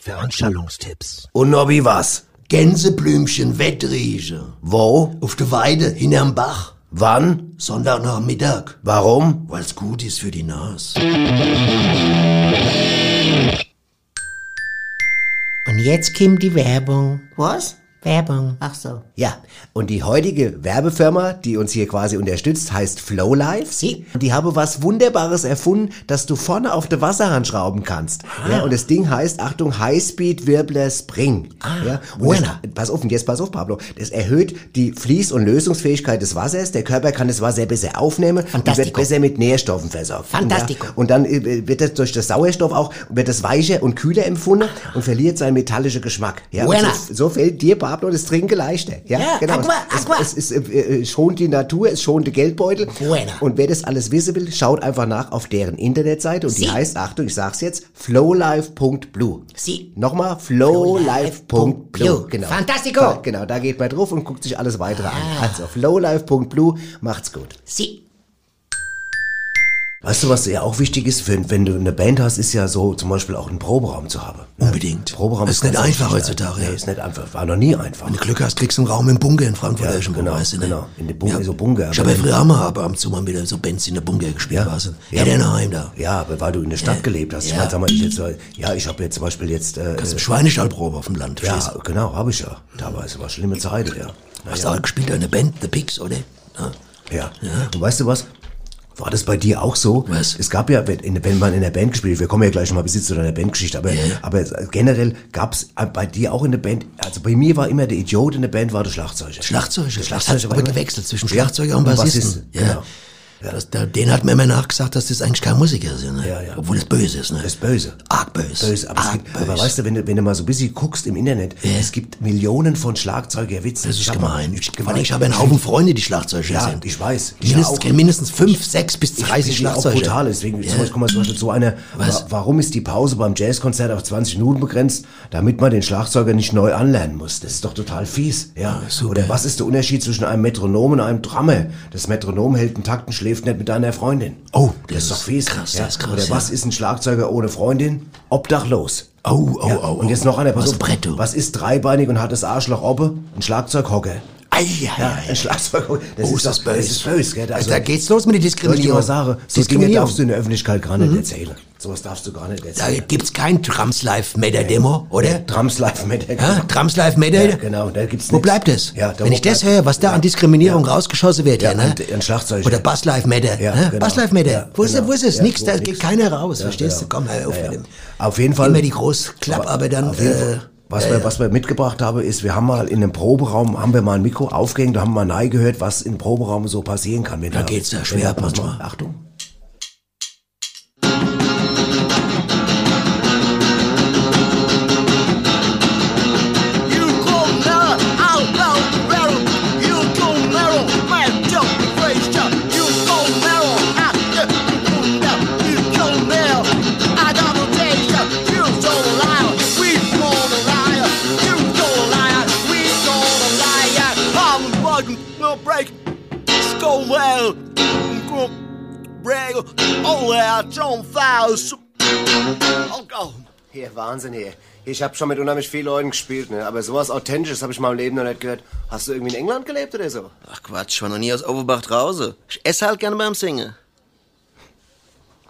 Veranstaltungstipps. Und Nobby, was? Gänseblümchen, Wettrieche. Wo? Auf der Weide, hinterm Bach. Wann? Sonntagnachmittag. Warum? Weil's gut ist für die Nase. Und jetzt kommt die Werbung. Was? Werbung. Ach so. Ja, und die heutige Werbefirma, die uns hier quasi unterstützt, heißt Flowlife. Sie. Und die habe was Wunderbares erfunden, dass du vorne auf der Wasserhand schrauben kannst. Ja, und das Ding heißt, Achtung, Highspeed Wirbler Spring. ja, und das, pass auf, und jetzt pass auf, Pablo. Das erhöht die Fließ- und Lösungsfähigkeit des Wassers. Der Körper kann das Wasser besser aufnehmen und wird besser mit Nährstoffen versorgt. Fantastico. Ja, und dann äh, wird das durch das Sauerstoff auch, wird das weicher und kühler empfunden und verliert seinen metallischen Geschmack. Ja, so, so fällt dir, Pablo, das Trinken leichter. Ja, Ja, genau. aqua, es, aqua. Es, es, äh, äh, schont die Natur, es schont den Geldbeutel. Buena. Und wer das alles wissen will, schaut einfach nach auf deren Internetseite und die Sie. heißt, Achtung, ich sag's jetzt, flowlife.blue. Sie. Nochmal, flowlife.blue. Genau. Fantastico. Genau, da geht man drauf und guckt sich alles weitere an. Also, flowlife.blue, macht's gut. Sie. Weißt du, was ja auch wichtig ist, wenn, wenn du eine Band hast, ist ja so zum Beispiel auch einen Proberaum zu haben. Unbedingt. Proberaum Das ist ganz nicht einfach heutzutage, Nee, ja. ist nicht einfach. War noch nie einfach. Wenn du Glück hast, kriegst du einen Raum im Bunker in Frankfurt Ja, irgendwo, genau, weißt du, ne? genau. In den Bunker, so Bunker. Ich habe ja früher mal ab und zu mal wieder so Bands in der Bunker gespielt, Ja. weißt du. Ja. Ja, Heim da. Ja, aber weil du in der Stadt gelebt hast. Ich Ja. meine, sag mal, ich jetzt, ja, ich habe jetzt zum Beispiel jetzt, äh, ist eine Schweinestallprobe auf dem Land, ja, verstehst genau, habe ich ja. Damals war schlimme Zeit, ja. du? Hast du auch gespielt in der Band, The Pigs, oder? Ja. Ja. Und weißt du was? War das bei dir auch so? Was? Es gab ja, wenn, wenn man in der Band gespielt, wir kommen ja gleich nochmal bis jetzt zu deiner Bandgeschichte, aber, Ja. aber generell gab's bei dir auch in der Band, also bei mir war immer der Idiot in der Band, war der Schlagzeuger. Schlagzeuger. Der Das hat Schlagzeuger aber gewechselt zwischen Ja, Schlagzeuger und und Bassisten. Bassisten, Ja. genau. Das, da, den hat mir immer nachgesagt, dass das eigentlich kein Musiker sind, ne? Ja, ja. Obwohl das böse ist, ne? Das ist böse. Arg böse. Böse, aber, Arg gibt, aber böse. weißt du, wenn du, wenn du mal so ein bisschen guckst im Internet, Ja. es gibt Millionen von Schlagzeugerwitzen. Das ist mal, gemein. ist Ich, gemein. ich habe einen Haufen Freunde, die Schlagzeuger Ja, sind. ich weiß. Ich Mindestens, auch. mindestens fünf, sechs bis Ich 30 bin auch Schlagzeuger. brutal, deswegen, Ja. zum Beispiel, zum Beispiel so einer, Was? wa- warum ist die Pause beim Jazzkonzert auf 20 Minuten begrenzt, damit man den Schlagzeuger nicht neu anlernen muss. Das ist doch total fies, ja. super. Oder was ist der Unterschied zwischen einem Metronom und einem Drummer? Das Metronom hält einen Taktenschläger schläft nicht mit deiner Freundin. Oh, Das ist doch fies. krass, ja. das ist krass. Oder ja. was ist ein Schlagzeuger ohne Freundin? Obdachlos. Oh, oh, Ja, oh, oh. und jetzt noch einer, pass Was auf. Was ist dreibeinig und hat das Arschloch oppe? Ein Schlagzeughocker. Ei, Ja, ein Schlagzeughocker. Das Oh, ist das böse. Das ist böse, gell? Also, da geht's los mit der ich Diskriminierung. mal sagen, so Dinge darfst du in der Öffentlichkeit gar nicht erzählen. Sowas darfst du gar nicht Da erzählen. gibt's kein Trams Live Matter Demo, oder? Drums live mit. Ja, Trams Live Matter. Ja, genau, da gibt's Wo nix. bleibt es? Ja, da Wenn wo ich das höre, was da an Diskriminierung rausgeschossen wird, Ja, ne? ein Schlagzeug. Oder Bass Live Matter. Ja, ne? genau. Bass Live Matter. Ja, wo, ist, genau. wo ist es? Ja, nix, wo da geht keiner raus, Ja, verstehst du? Komm, hör auf Ja, mit ja. dem. Auf jeden Fall. Immer die Großklapp, aber dann, Was, ja, wir, ja. was wir mitgebracht haben, ist, wir haben mal in einem Proberaum, haben wir mal ein Mikro aufgehängt, da haben wir mal gehört, was im Proberaum so passieren kann. Da geht's ja schwer pass mal. Achtung. Go well, go break. Oh, yeah, John Faust. Oh, go. Hier, Wahnsinn hier. Ich habe schon mit unheimlich vielen Leuten gespielt, ne? aber sowas Authentisches habe ich in meinem Leben noch nicht gehört. Hast du irgendwie in England gelebt oder so? Ach Quatsch, ich war noch nie aus Overbach draußen. Ich esse halt gerne beim Singen.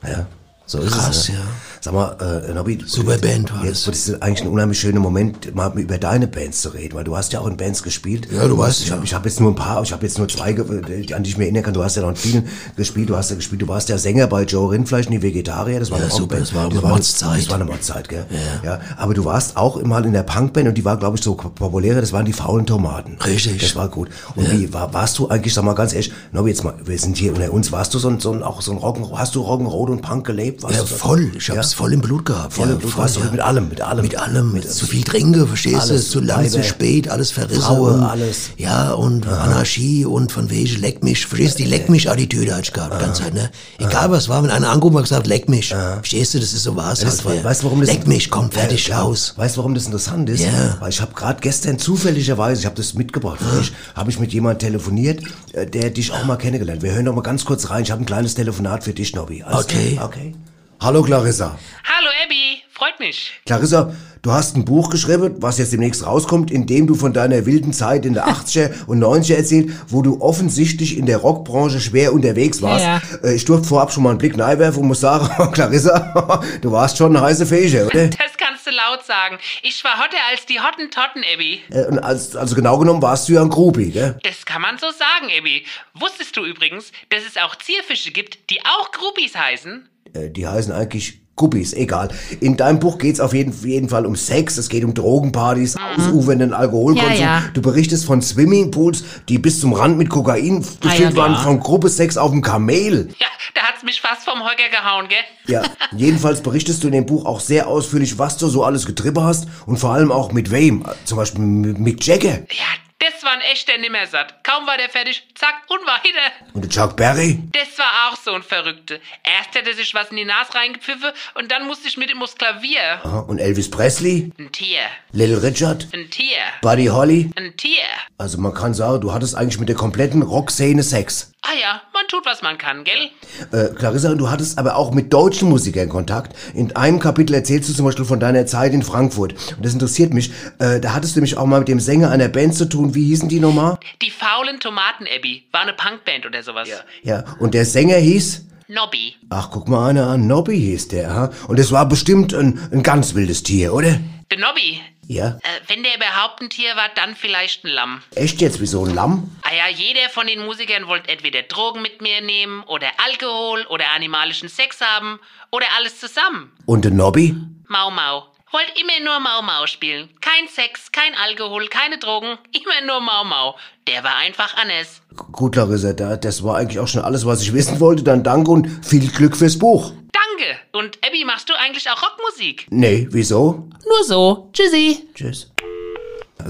Ja, so ist Krass, es. ne? ja. Sag mal, äh, Nobby. Super Band war Jetzt das. das ist eigentlich ein unheimlich schöner Moment, mal über deine Bands zu reden, weil du hast ja auch in Bands gespielt. Ja, du weißt, Ich ja. habe hab jetzt nur ein paar, ich habe jetzt nur zwei, an die ich mich erinnern kann. Du hast ja noch in vielen gespielt, du hast ja gespielt, du warst ja Sänger bei Joe Rindfleisch die Vegetarier, das war Ja, eine super, Rockband. das war eine eine- Mordzeit. Das war eine Mordzeit, gell? Ja. ja. Aber du warst auch mal in der Punkband und die war, glaube ich, so populärer, das waren die faulen Tomaten. Richtig. Das war gut. Und wie, war, warst du eigentlich, sag mal ganz ehrlich, Nobby, jetzt mal, wir sind hier unter uns, warst du so ein, so ein, auch so ein Rock'n'Roll, hast du Rock'n'Roll und Punk gelebt? Warst Ja, voll. Ich Ja? Hab's voll im Blut gehabt. Voll ja, im Blut, warst du mit allem, mit allem. Mit allem, mit zu viel trinke, verstehst du? Zu lang, zu spät, alles verrissen. Fraue, und, alles. Ja, und Anarchie und von wegen leck mich, verstehst du? Die leck mich Attitüde hatte ich gehabt, die ganze Zeit, ne? Egal was war, wenn einer angerufen hat, gesagt, leck mich. Verstehst du, das ist so was halt. weißt du, warum das Leck mich, komm, fertig, Ja, klar. aus. Weißt du, warum das interessant ist? Ja. Weil ich habe gerade gestern zufälligerweise, ich habe das mitgebracht dich, habe ich mit jemandem telefoniert, äh, der dich auch mal kennengelernt. Wir hören doch mal ganz kurz rein. Ich habe ein kleines Telefonat für dich, Nobby. Alles Okay. Okay. Hallo Clarissa. Hallo Abby, freut mich. Clarissa, du hast ein Buch geschrieben, was jetzt demnächst rauskommt, in dem du von deiner wilden Zeit in der 80er und 90er erzählst, wo du offensichtlich in der Rockbranche schwer unterwegs warst. Ja, Äh, Ich durfte vorab schon mal einen Blick reinwerfen und muss sagen, Clarissa, du warst schon eine heiße Fähige, oder? Das kannst du laut sagen. Ich war hotter als die Hottentotten, Abby. Äh, als, also genau genommen warst du ja ein Groupie, gell? Das kann man so sagen, Abby. Wusstest du übrigens, dass es auch Zierfische gibt, die auch Groupies heißen? Äh, die heißen eigentlich Guppies, egal. In deinem Buch geht's auf jeden, jeden Fall um Sex, es geht um Drogenpartys, ausufernden Alkoholkonsum. Mhm. Ja, ja. Du berichtest von Swimmingpools, die bis zum Rand mit Kokain gefüllt ja, waren, klar. von Gruppesex auf dem Kamel. Ja, da hat's mich fast vom Hocker gehauen, gell? Ja, jedenfalls berichtest du in dem Buch auch sehr ausführlich, was du so alles getrieben hast und vor allem auch mit wem. Zum Beispiel mit Mick Jagger Ja, das war ein echter Nimmersatt. Kaum war der fertig, zack und weiter. und der Chuck Berry. Das war auch so ein Verrückte. Erst hätte sich was in die Nase reingepfiffen und dann musste ich mit ihm aufs Klavier. Aha, Und Elvis Presley, Ein Tier, Little Richard, ein Tier, Buddy Holly. ein Tier. Also man kann sagen, du hattest eigentlich mit der kompletten Rockszene Sex. Ah ja, man tut, was man kann, gell? Äh, Clarissa, du hattest aber auch mit deutschen Musikern Kontakt. In einem Kapitel erzählst du zum Beispiel von deiner Zeit in Frankfurt. Und das interessiert mich. Äh, da hattest du nämlich auch mal mit dem Sänger einer Band zu tun. Wie hießen die nochmal? Die faulen Tomaten, Abby. War eine Punkband oder sowas. Ja, und der Sänger hieß? Nobby. Ach, guck mal einer an. Nobby hieß der, ha? Und das war bestimmt ein, ein ganz wildes Tier, oder? Der Nobby. Ja. Äh, wenn der überhaupt ein Tier war, dann vielleicht ein Lamm. Echt jetzt wie so ein Lamm? Ah ja, jeder von den Musikern wollte entweder Drogen mit mir nehmen oder Alkohol oder animalischen Sex haben oder alles zusammen. Und der Nobby? Mau Mau. Wollt immer nur Mau Mau spielen. Kein Sex, kein Alkohol, keine Drogen, immer nur Mau Mau. Der war einfach anders. Gut, Clarissa, da, das war eigentlich auch schon alles, was ich wissen wollte. Dann danke und viel Glück fürs Buch. Danke. Und Abby, machst du eigentlich auch Rockmusik? Nee, wieso? Nur so. Tschüssi. Tschüss.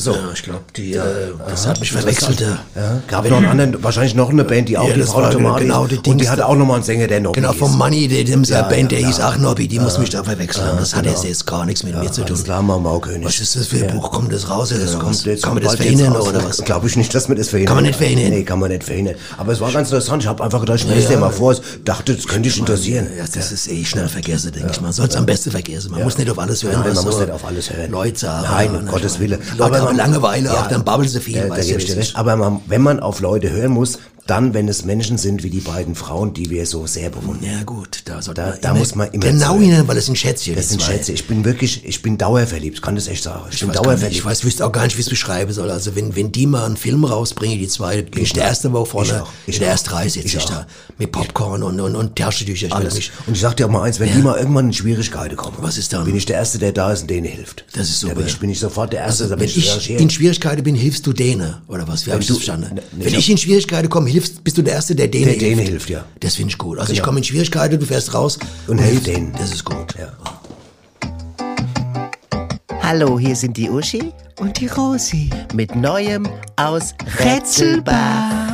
So. Ja, ich glaube, die, ja. Äh, äh, das Aha. hat mich verwechselt. Also, ja. Gab ja noch einen anderen, wahrscheinlich noch eine Band, die auch ja, die Frau Genau, die Und die hatte auch nochmal einen Sänger, der Nobby Genau, vom Money, der Dimser ja, Band, der hieß auch Nobby, die muss mich da verwechseln. das genau. hat jetzt gar nichts mit mir zu tun. Klar, Maukönig. Was ist das für ein Buch? Kommt das raus? Oder das kommt. Jetzt kann man das verhindern oder was? Glaube ich nicht, dass man das verhindern kann. man nicht verhindern? Nee, kann man nicht verhindern. Aber es war ganz interessant. Ich habe einfach gedacht, ich dir mal vor. Dachte, das könnte dich interessieren. Das ist eh schnell vergessen, denke ich mal. Soll es am besten vergessen. Man muss nicht auf alles hören. Man muss nicht auf alles hören. Leute, nein, ne? um Gottes Willen. Aber Langeweile, ja, auch, dann babbeln sie viel. Da, da ich. Aber man, wenn man auf Leute hören muss, dann, wenn es Menschen sind wie die beiden Frauen, die wir so sehr bewundern. Ja gut, da, sollte da, da muss man immer genau hin, weil das sind Schätzchen. Das sind. Schätze. Ich bin wirklich, ich bin dauerverliebt, kann das echt sagen. Ich, ich bin dauerverliebt. Ich weiß, wüsste auch gar nicht, wie ich es beschreiben soll. Also wenn, wenn die mal einen Film rausbringen, die zwei, bin ich der erste, wo vorne, ich auch, ich der erste Reis jetzt ich, ich da mit Popcorn und und und Taschentücher. Alles. Mich, und ich sag dir auch mal eins, wenn ja. die mal irgendwann in Schwierigkeiten kommen, was ist dann? Bin ich der erste, der da ist und denen hilft. Das ist so. Bin ich, bin ich sofort der erste. Also, wenn ich in Schwierigkeiten bin, hilfst du denen oder was? Wie habe ich das verstanden? Ne, wenn ich in Schwierigkeiten komme, hilfst hilfst, bist du der Erste, der denen der hilft. Der denen hilft, ja. Das finde ich gut. Also genau. ich komme in Schwierigkeiten, du fährst raus und, und hilfst denen. Das ist gut. Ja. Hallo, hier sind die Uschi und die Rosi mit Neuem aus Rätselbach.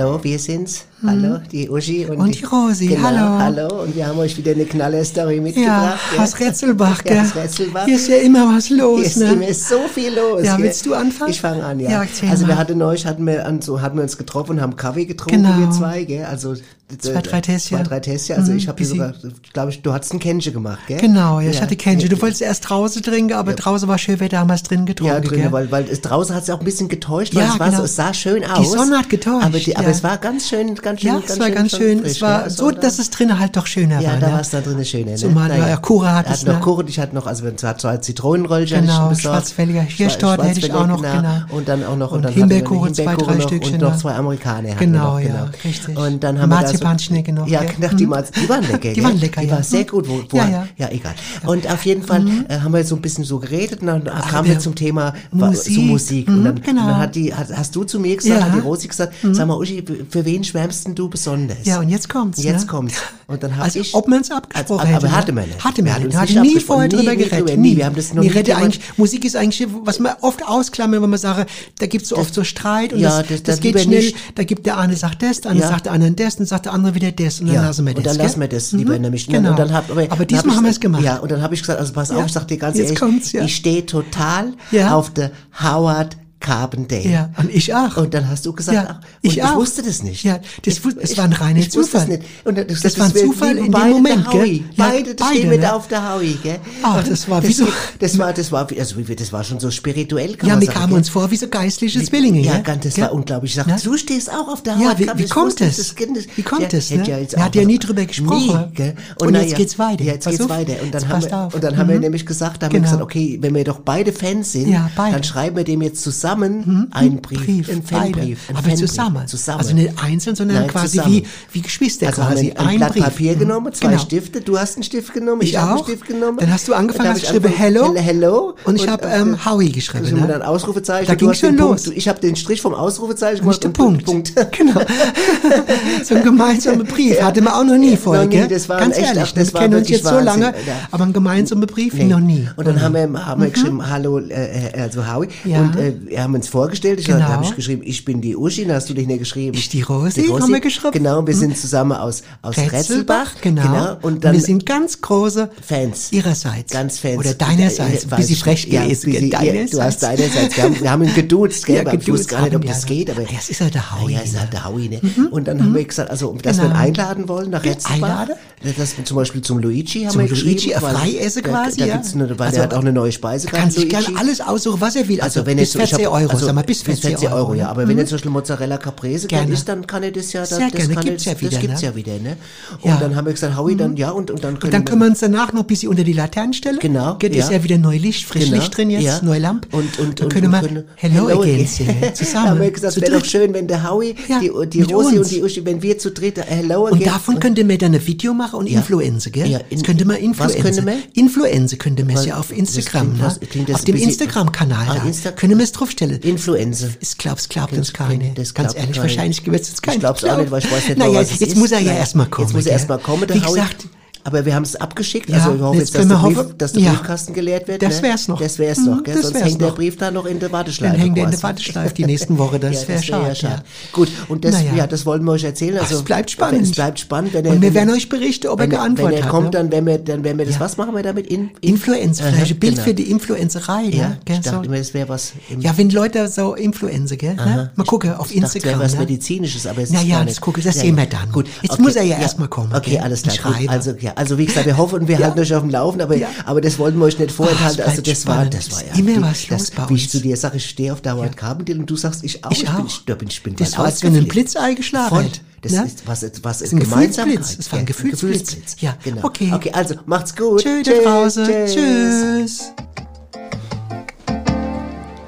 Hallo, wir sind's. Mhm. Hallo, die Uschi und, und die, die Rosi. Genau, hallo. Hallo, und wir haben euch wieder eine Knaller-Story mitgebracht. Ja, aus Rätselbach, gell? Ja, aus Rätzelbach. Hier ist ja immer was los, Hier ist ne? immer so viel los. Ja, willst du anfangen? Ich fange an, ja. ja also, wir hatten euch, hatten wir, an, so, hatten wir uns getroffen, und haben Kaffee getrunken, genau. wir zwei, gell? Also, zwei, drei Tässchen. Zwei, drei Tässchen. Also, mhm, ich habe sogar, glaube ich, du hattest ein Kenji gemacht, gell? Genau, ja, ich hatte Kenji. Du wolltest erst draußen trinken, aber draußen war schön Wetter, haben wir es drin getrunken. Ja, drin, weil, weil draußen hat es auch ein bisschen getäuscht, weil es, war genau. so, es sah schön aus. Die Sonne hat getäuscht. Aber die, aber es war ganz schön, ganz schön. Ja, ganz es war schön ganz schön. Frisch, es war ja, so, also, dass ne? es drinnen halt doch schöner ja, war. Ja, da ne? war es da drinnen schöner. Ne? Zumal naja. ja Kura hat es. Noch Kura, ich hatte noch, also wenn es war zwei Zitronenröllchen. Genau, Schwarzfälliger Hirschtorten hätte ich auch noch, genau. Und dann auch noch, und, und dann Himbeerkuchen, zwei, drei Stückchen. Und noch zwei Amerikaner. Genau, genau, ja, richtig. Und dann haben wir Marzipanschnecke noch. Ja, genau, mhm. die waren lecker. Die waren lecker, ja. Die war sehr gut. Ja, egal. Und auf jeden Fall mhm. äh, haben wir jetzt so ein bisschen so geredet und dann kamen wir zum Thema, zu Musik. Und mhm, dann genau. hat die, hast du zu mir gesagt, hat die Rosi gesagt, sag mal, Uschi, für wen schwärmst denn du besonders? Ja, und jetzt kommt's. Ne? Jetzt ne? kommt's. Und dann habe also, ich. Ob man's es abgesprochen also, aber ne? hatte man nicht. Hatte man nicht. Hatte nie vorher nie, drüber geredet. Nie. Wir haben das noch nie eigentlich, Musik ist eigentlich, was man oft ausklammert, wenn man sagt, da gibt's so oft so Streit und ja, das, das, das geht schnell. Nicht. Da gibt der eine sagt das, der andere ja. sagt der andere das, dann sagt der andere wieder das und dann ja. lassen wir das. Und dann lassen wir das lieber mhm. nämlich. Ne? Genau. Und dann hab, aber, aber diesmal haben wir es gemacht. Ja, und dann habe ich gesagt, also pass auf, ich sag dir ganz ehrlich, ich stehe total auf der Howard Carbondale. Ja, und ich auch. Und dann hast du gesagt, ja, ach, ich, ich wusste das nicht. Ja, das, ich, das war ein reiner Zufall. Das, und das, das, war ein Zufall in dem Moment, Howie. gell? Ja, beide, beide stehen ne? mit auf der Howie, gell? Ach, das war wie so. Das war, das war, also wie wir, das war schon so spirituell. ja, wir kamen uns vor wie so geistliche Zwillinge. Ja, ne? ganz, das gell? war unglaublich. Ich sagte, du stehst auch auf der Howie. Ja, wie, wie kommt das? das wie kommt das? Ne? Er hat ja nie drüber gesprochen. Und jetzt geht's weiter. Jetzt geht's weiter. Und dann haben wir, mhm. und dann haben wir nämlich gesagt, haben wir gesagt, okay, wenn wir doch beide Fans sind, dann schreiben wir dem jetzt zusammen zusammen mhm. hm? einen Brief, Brief einen Fanbrief. Beide. Einen aber zusammen. zusammen. Also nicht einzeln, sondern Nein, quasi wie, wie Geschwister also quasi. Ein, ein Blatt Brief. Papier mhm. genommen, zwei genau. Stifte. Du hast einen Stift genommen, ich, ich habe einen Stift genommen. Dann hast du angefangen, hast geschrieben Hello. Hello. Und ich habe äh, ähm, Howie geschrieben. Ich ne? dann Ausrufezeichen. Da ging schon los. Punkt. Ich habe den Strich vom Ausrufezeichen gemacht. Nicht den Punkt. Punkt. Genau. so ein gemeinsamer Brief hatte man auch noch nie vorher. Ganz ehrlich, echt, das wir kennen uns jetzt so lange, aber einen gemeinsamen Brief noch nie. Und dann haben wir mhm. geschrieben Hallo, äh, äh, also Howie. Und haben uns vorgestellt. Ich genau. habe ich geschrieben, ich bin die Uschi, dann hast du dich nicht geschrieben. Ich die Rosi, die Rosi. haben wir geschrieben. Genau, wir hm. sind zusammen aus, aus Retzelbach. Genau. genau. Und dann wir sind ganz große Fans. Ihrerseits. Ganz Fans. Oder deinerseits, wie sie frech ja, ist. Ja, deinerseits. Du hast deinerseits. Wir haben, wir haben ihn geduzt, gell, ja, geduzt ich wusste gar nicht, ob das geht. Aber das ist halt der Howie. Ja, ist ne? halt der Howie, ne? Mhm. Und dann mhm. haben wir gesagt, also, dass genau. wir ihn einladen wollen nach Retzelbach. Dass wir zum Beispiel zum Luigi haben zum wir geschrieben. Luigi, Freiessen quasi, da, da. Gibt's eine, weil also, der hat auch eine neue Speisekarte. Kann sich gerne alles aussuchen, was er will. Also, also wenn er so, ich habe Euro, also, sag mal, bis 40, 40 Euro. Euro. Ja, ne? aber mhm. wenn jetzt zum Beispiel Mozzarella Caprese gerne ist, dann kann ich das ja, das, Sehr gerne. das, gibt's, jetzt, ja wieder, das gibt's ne? ja wieder, ne? Und ja. dann haben wir gesagt, Howie, dann, mhm. ja, und, und dann können, und dann können wir, uns danach noch ein bisschen unter die Laternen stellen. Genau. Geht ja. ist ja wieder neu Licht, frisch genau, Licht drin jetzt, ja. neue Lampe. Und, und, dann können und, wir Hello, Hello again singen, zusammen. haben wir gesagt, wäre doch schön, wenn der Howie, die, Rosi und die Uschi, wenn wir zu dritt äh, Hello again. Und davon könnte man dann ein Video machen und Influencer, gell? Das könnte man Influencer. Was könnte man? Influencer könnte man ja auf Instagram, ne? Auf dem Instagram-Kanal ah, da. Können wir es drauf draufstellen. Influencer. Ich glaub's, glaubt Das uns keine. das Ganz ehrlich, keiner. wahrscheinlich wird es keiner Ich glaub's auch nicht, weil ich weiß nicht, naja, was es jetzt ist. muss er ja erstmal kommen. Jetzt muss er gell? erst mal kommen, der Wie gesagt, Aber wir haben es abgeschickt. Ja, also ich hoffe jetzt dass der, Brief, hoffen- dass der ja. Briefkasten geleert wird. Das ne? wär's noch. Das wär's Mhm, noch, gell? das Sonst wär's hängt der noch. Brief da noch in der Warteschleife. Dann hängt er in der Warteschleife die nächsten Wochen. Das ja, wäre das wär schade. ja schade. Ja. Gut, und das, Naja. ja, das wollen wir euch erzählen. Ach, Also, es bleibt spannend. Es bleibt spannend. Wenn er, Und wir werden euch berichten, ob er geantwortet Wenn er hat, kommt, ne? dann werden wir, dann werden wir das, was machen wir damit? In, in Influencer, Aha, vielleicht ein Bild genau. für die Influencerei. Ja, ne? Gell, ich dachte immer, das wäre was. Ja, wenn Leute so Influencer, gell? Ne? Mal gucken auf Instagram. wäre was? Medizinisches, aber es ist Naja, das gucke, das Ja, sehen ja. wir dann. Gut, Jetzt muss er ja, ja. erst mal kommen. Okay, alles klar. Also, ja, also wie gesagt, wir hoffen, wir Ja. halten euch auf dem Laufen, aber, Ja. aber das wollten wir euch nicht vorenthalten. Ach, es Also das war, spannend. das war ja. Immer was das, los bei Wie ich uns. zu dir sage, ich stehe auf Dauer Kabendil und du sagst, ich auch. Ich Bin, auch. ich, da bin, ich bin Das war, als wenn ein. Blitz eingeschlagen Voll. hat, Das ne? ist was, was ist ein Gemeinsamkeit. Gefühlsblitz. Das war ein Ja, Gefühlsblitz. Ja, genau. okay. Okay, also macht's gut. Tschö da draußen. Tschüss.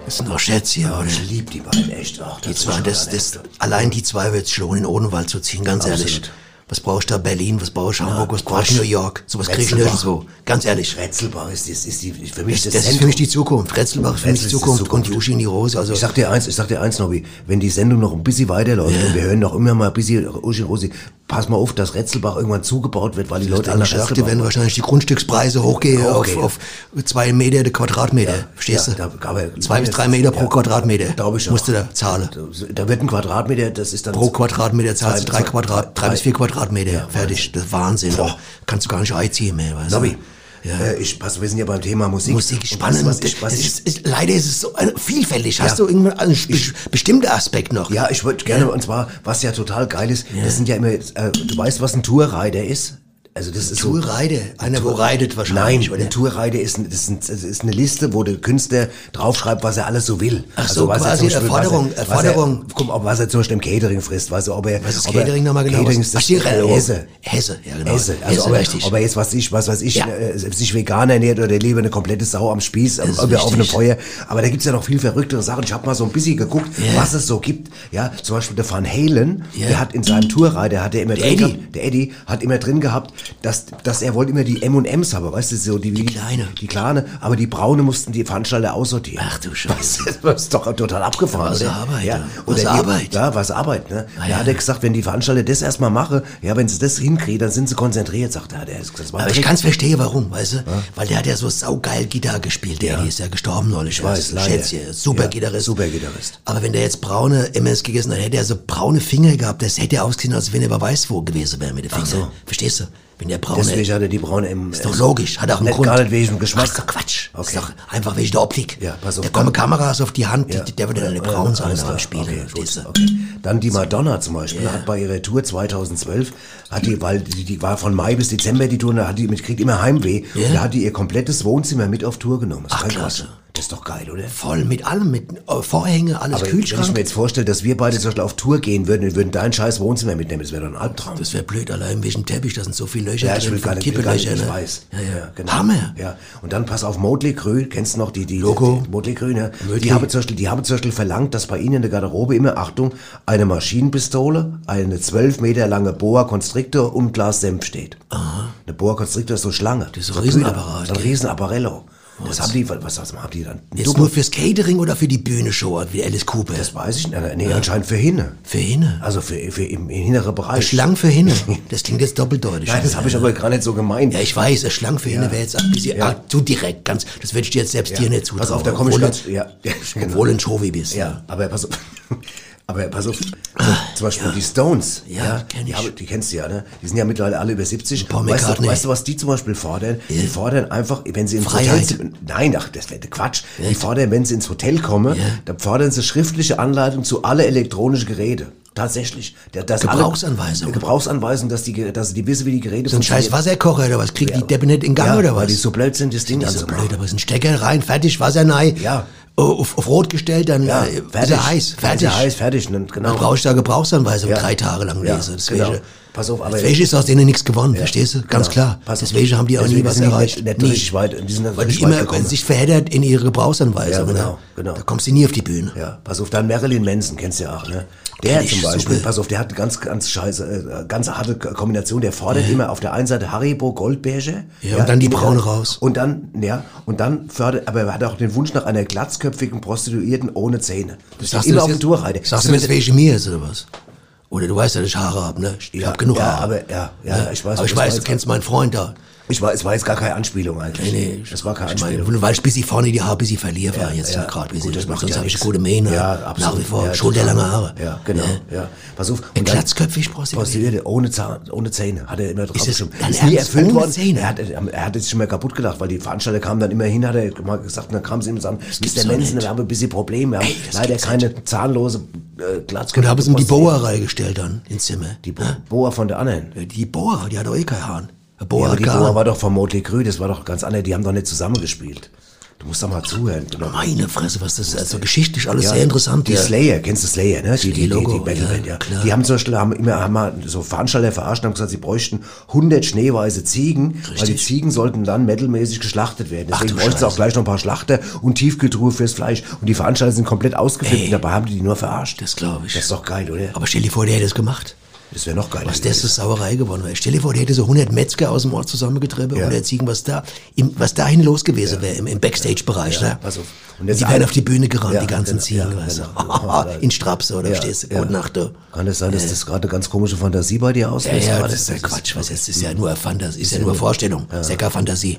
Das sind doch Schätze hier, oder? Ich lieb die beiden echt. Ach, Die zwei, das, das, allein die zwei wird's schon in Odenwald zu ziehen, ganz Absolut. ehrlich. Was brauchst du da Berlin, was brauchst du Hamburg, was brauchst du New York? Sowas krieg ich nirgendwo. Ganz ehrlich. Retzelbach ist, ist, ist die, für mich Das, das, das ist für mich die Zukunft. Retzelbach ist für mich die Zukunft. Und Uschi in die Hose. Also, ich sag dir eins, ich sag dir eins, Nobby, wenn die Sendung noch ein bisschen weiterläuft und wir hören noch immer mal ein bisschen Uschi Rosi, pass mal auf, dass Retzelbach irgendwann zugebaut wird, weil die Leute alle Retzelbach werden wahrscheinlich die Grundstückspreise hochgehen Okay. auf, auf zwei Meter der Quadratmeter. Verstehst Ja, du? da- zwei bis drei Meter pro Ja. Quadratmeter. Glaube ich. Musst du da zahlen. Da wird ein Quadratmeter, das ist dann... Pro Quadratmeter zahlst du drei Quadrat, drei drei- bis vier Quadratmeter. Fertig. Das ist Wahnsinn. Boah. Kannst du gar nicht einziehen mehr, weißt du? Ja. äh, ich, pass, wir sind ja beim Thema Musik. Musik spannend. du, was ich, was ich, ist, ist, leider ist es so äh, vielfältig. Hast Ja. du irgendwann einen be bestimmten Aspekt noch? Ja, ich würde gerne, und zwar, was ja total geil ist, das sind ja immer, äh, du weißt, was ein Tourrider ist? Also das ist so... Tourreiter? Einer, wo reitet Nein, wahrscheinlich, oder? ein Tourrider ist, ist, ist eine Liste, wo der Künstler draufschreibt, was er alles so will. Ach so, was quasi Beispiel- Erforderung- was er, Erforderung. Was er, guck, ob was er zum Beispiel im Catering frisst, weißt du, ob er... Was ist ob er- Catering nochmal genau? Catering ist das Hesse. Hesse, ja genau. Hesse, also Hesse, ob, er, richtig. ob er jetzt, was ich, was weiß ich, Ja. äh, sich vegan ernährt oder lieber eine komplette Sau am Spieß, er auf einem. Feuer. Aber da gibt's ja noch viel verrücktere Sachen. Ich habe mal so ein bisschen geguckt, Ja. was es so gibt. Ja, zum Beispiel der Van Halen, Ja. der hat in seinem Tourrider, hat er immer Der drin Eddie. gehabt, der Eddie hat immer drin gehabt, dass, dass er wollte immer die M&M's haben, weißt du, so die, die kleine. Die kleine, aber die braune mussten die Veranstalter aussortieren. Ach du Scheiße. Das ist doch total abgefahren, Was oder? Arbeit, ja. ja. Oder Was die- Arbeit. Ja, was Arbeit, ne? Ah, da ja. hat er gesagt, wenn die Veranstalter das erstmal machen, ja, wenn sie das hinkriegen, dann sind sie konzentriert, sagt er. Der ist, das war Aber ich direkt- kann's verstehen, warum, weißt du? Weil der hat ja so saugeil Gitarre gespielt, der, die ist ja gestorben neulich. Ich weiß, weißt leider. Schätze, super Ja, Gitarrist. super Gitarrist. Aber wenn der jetzt braune MS gegessen hat, hätte er so braune Finger gehabt, das hätte ausgesehen, als wenn er bei Weißwo gewesen wäre mit den Fingern. so. Verstehst du? Wenn der braune... Deswegen hat er die braune M. Ist doch logisch, hat auch einen Grund. Gar nicht wegen dem Geschmack. Ach, so Quatsch. Okay. Ist doch einfach wegen der Optik. Ja, pass auf. Da kommen Kameras auf die Hand, die, der wird dann Ja, braun sein klar. Spielen. Okay, okay. Dann die Madonna zum Beispiel hat bei ihrer Tour 2012, hat die, weil die, die war von Mai bis Dezember die Tour, da hat die, mit kriegt immer Heimweh, Ja. da hat die ihr komplettes Wohnzimmer mit auf Tour genommen. Das ist Ach, klasse. Quatsch. Ist doch geil, oder? Voll mit allem, mit äh, Vorhänge, alles Aber wenn ich Kühlschrank. mir jetzt vorstelle, dass wir beide zum Beispiel auf Tour gehen würden und würden dein scheiß Wohnzimmer mitnehmen, das wäre doch ein Albtraum. Das wäre blöd, allein dem Teppich, da sind so viele Löcher Ja, ich will gar nicht, will gar nicht, ich weiß. Ja, ja. genau. Hammer. Ja. Und dann pass auf, Motley Crue, kennst du noch die, die, Logo. Motley Crue, ne? Motley. Die haben zum Beispiel, die haben zum Beispiel verlangt, dass bei ihnen in der Garderobe immer, Achtung, eine Maschinenpistole, eine zwölf Meter lange Boa Constrictor und Glas Senf steht. Aha. Eine Boa Constrictor ist so Schlange. Das ist ein Riesenapparat, ein? Riesenapparello. Das haben die, was, was haben die dann? Jetzt Doku- nur fürs Catering oder für die Bühnenshow, wie Alice Cooper? das weiß ich nicht. Nee, anscheinend für Hinne. für Hinne. Also für, für im, im inneren Bereich. Schlang für Hinne. Das klingt jetzt doppeldeutig. Nein, das habe ich aber gar nicht so gemeint. Ja, ich weiß, Schlang für Hinne wäre jetzt ein bisschen Ja. ah, zu direkt, ganz, das würde ich dir jetzt selbst dir nicht zutrauen. Pass auf, da komme ich obwohl ganz, ja, ja. Obwohl du ein Showy bist. Ja, aber pass auf. Aber pass auf, so, zum Beispiel die Stones, Ja, ja, kenn die, ich. haben, die kennst du ja, ne? Die sind ja mittlerweile alle über 70. Paul weißt, du, weißt du, was die zum Beispiel fordern? Die fordern einfach, wenn sie ins Freiheit. Hotel nein, ach, das wäre Quatsch. Die fordern, wenn sie ins Hotel kommen, Ja. dann fordern sie schriftliche Anleitung zu alle elektronischen Geräte. Tatsächlich. Der- dass alle- Gebrauchsanweisung. Gebrauchsanweisung, dass die, dass die wissen, wie die Geräte So ein scheiß Wasserkocher oder was? Kriegt die Deppe nicht in Gang ja, oder weil was? die so blöd sind, das Ding Die so blöd, aber es ist ein Stecker rein, fertig, Wasser rein. Ja. Auf, auf Rot gestellt, dann Ja, äh, fertig. ist er heiß, fertig. Er heiß, fertig. Genau. Dann brauchst du da Gebrauchsanweisung Ja. drei Tage lang Ja, lesen. genau. Pass auf, aber- deswegen ist aus denen nichts gewonnen, Ja, verstehst du? Ganz genau. klar. Pass auf. Deswegen haben die auch nie Deswegen was sind die erreicht. nicht- nicht nie. richtig weit- die sind nicht Weil die immer gekommen. sich verheddert in ihre Gebrauchsanweisung. Ja, genau, ne? genau. Da kommst du nie auf die Bühne. Ja, pass auf, dann Marilyn Manson, kennst du ja auch, ne? Der zum Beispiel, super. pass auf, der hat eine ganz, ganz scheiße, äh, ganz harte Kombination. Der fordert immer auf der einen Seite Haribo Goldbeige. Ja, und dann die braune raus. Und dann, ja, und dann fördert, aber er hat auch den Wunsch nach einer glatzköpfigen Prostituierten ohne Zähne. Das Sagst immer auf dem Tourreiter. Sagst du das wegen mir ist oder was? Oder du weißt ja, dass ich Haare hab, ne? Ich hab genug ja, Haare. aber, ja, ja, ich weiß. Aber ich weiß, du kennst meinen Freund da. Ich weiß, es war jetzt gar keine Anspielung eigentlich. Nee, nee. Das war keine Ich meine, Anspielung. weil ich bis ich vorne die Haare bis ich verliere, war jetzt ja. gerade. Gut, das macht sonst ja habe ich gute Mähne. Ja, absolut. Nach wie vor. Ja, Schulterlange total. Haare. Ja, genau. Ja. Pass auf. Ein Und glatzköpfig Prostituierte. Ohne, Zahn, ohne Zähne, hat er immer drauf Ist Ist nie erfüllt Ohne worden. Zähne? Er hat, er hat jetzt schon mal kaputt gelacht, weil die Veranstalter kamen dann immer hin, hat er mal gesagt, und dann kamen sie ihm und sagen, Mr. Mensen, wir haben ein bisschen Probleme, wir haben leider keine zahnlose äh, Glatzköpfe. Und da haben sie ihm die. Boa reingestellt dann ins Zimmer. Die Bo Boa von der anderen. Die Boa, die hat doch eh keine Haaren. Ja, Boa hat die Boa war doch von Motley Crue, das war doch ganz anders, die haben doch nicht zusammengespielt. Du musst doch mal zuhören. Doch- Meine Fresse, was das ist. Also geschichtlich alles Ja, sehr interessant. Die ja. Slayer, kennst du Slayer, ne? Die, die, die, die Logo, Battlepant, ja, ja. klar. Die haben zum Beispiel haben immer haben mal so Veranstalter verarscht und haben gesagt, sie bräuchten 100 schneeweiße Ziegen, weil die Ziegen sollten dann metalmäßig geschlachtet werden. Deswegen bräuchten sie auch gleich noch ein paar Schlachter und Tiefkühltruhe fürs Fleisch. Und die Veranstalter sind komplett ausgeflippt und dabei haben die die nur verarscht. Das glaube ich. Das ist doch geil, oder? Aber stell dir vor, der hätte es gemacht. Das wäre noch geiler. Was das für Sauerei geworden wäre. Stell dir vor, der hätte so 100 Metzger aus dem Ort zusammengetrieben, Ja. 100 Ziegen, was da, im, was dahin los gewesen wäre, im, im Backstage-Bereich. Ja, ne? auf. Und die alle- auf die Bühne gerannt, Ja, die ganzen genau, Ziegen, ja, weißt du. genau. In Strapse, oder Ja, stehst du? ja. Gute Nacht, du. Kann das sein, dass Ja. das gerade eine ganz komische Fantasie bei dir Ja, auslöst? ja, gerade? das ist ja Quatsch. Was jetzt ist ja nur Fantasie, ist ja nur Vorstellung. Ist ja keine Fantasie.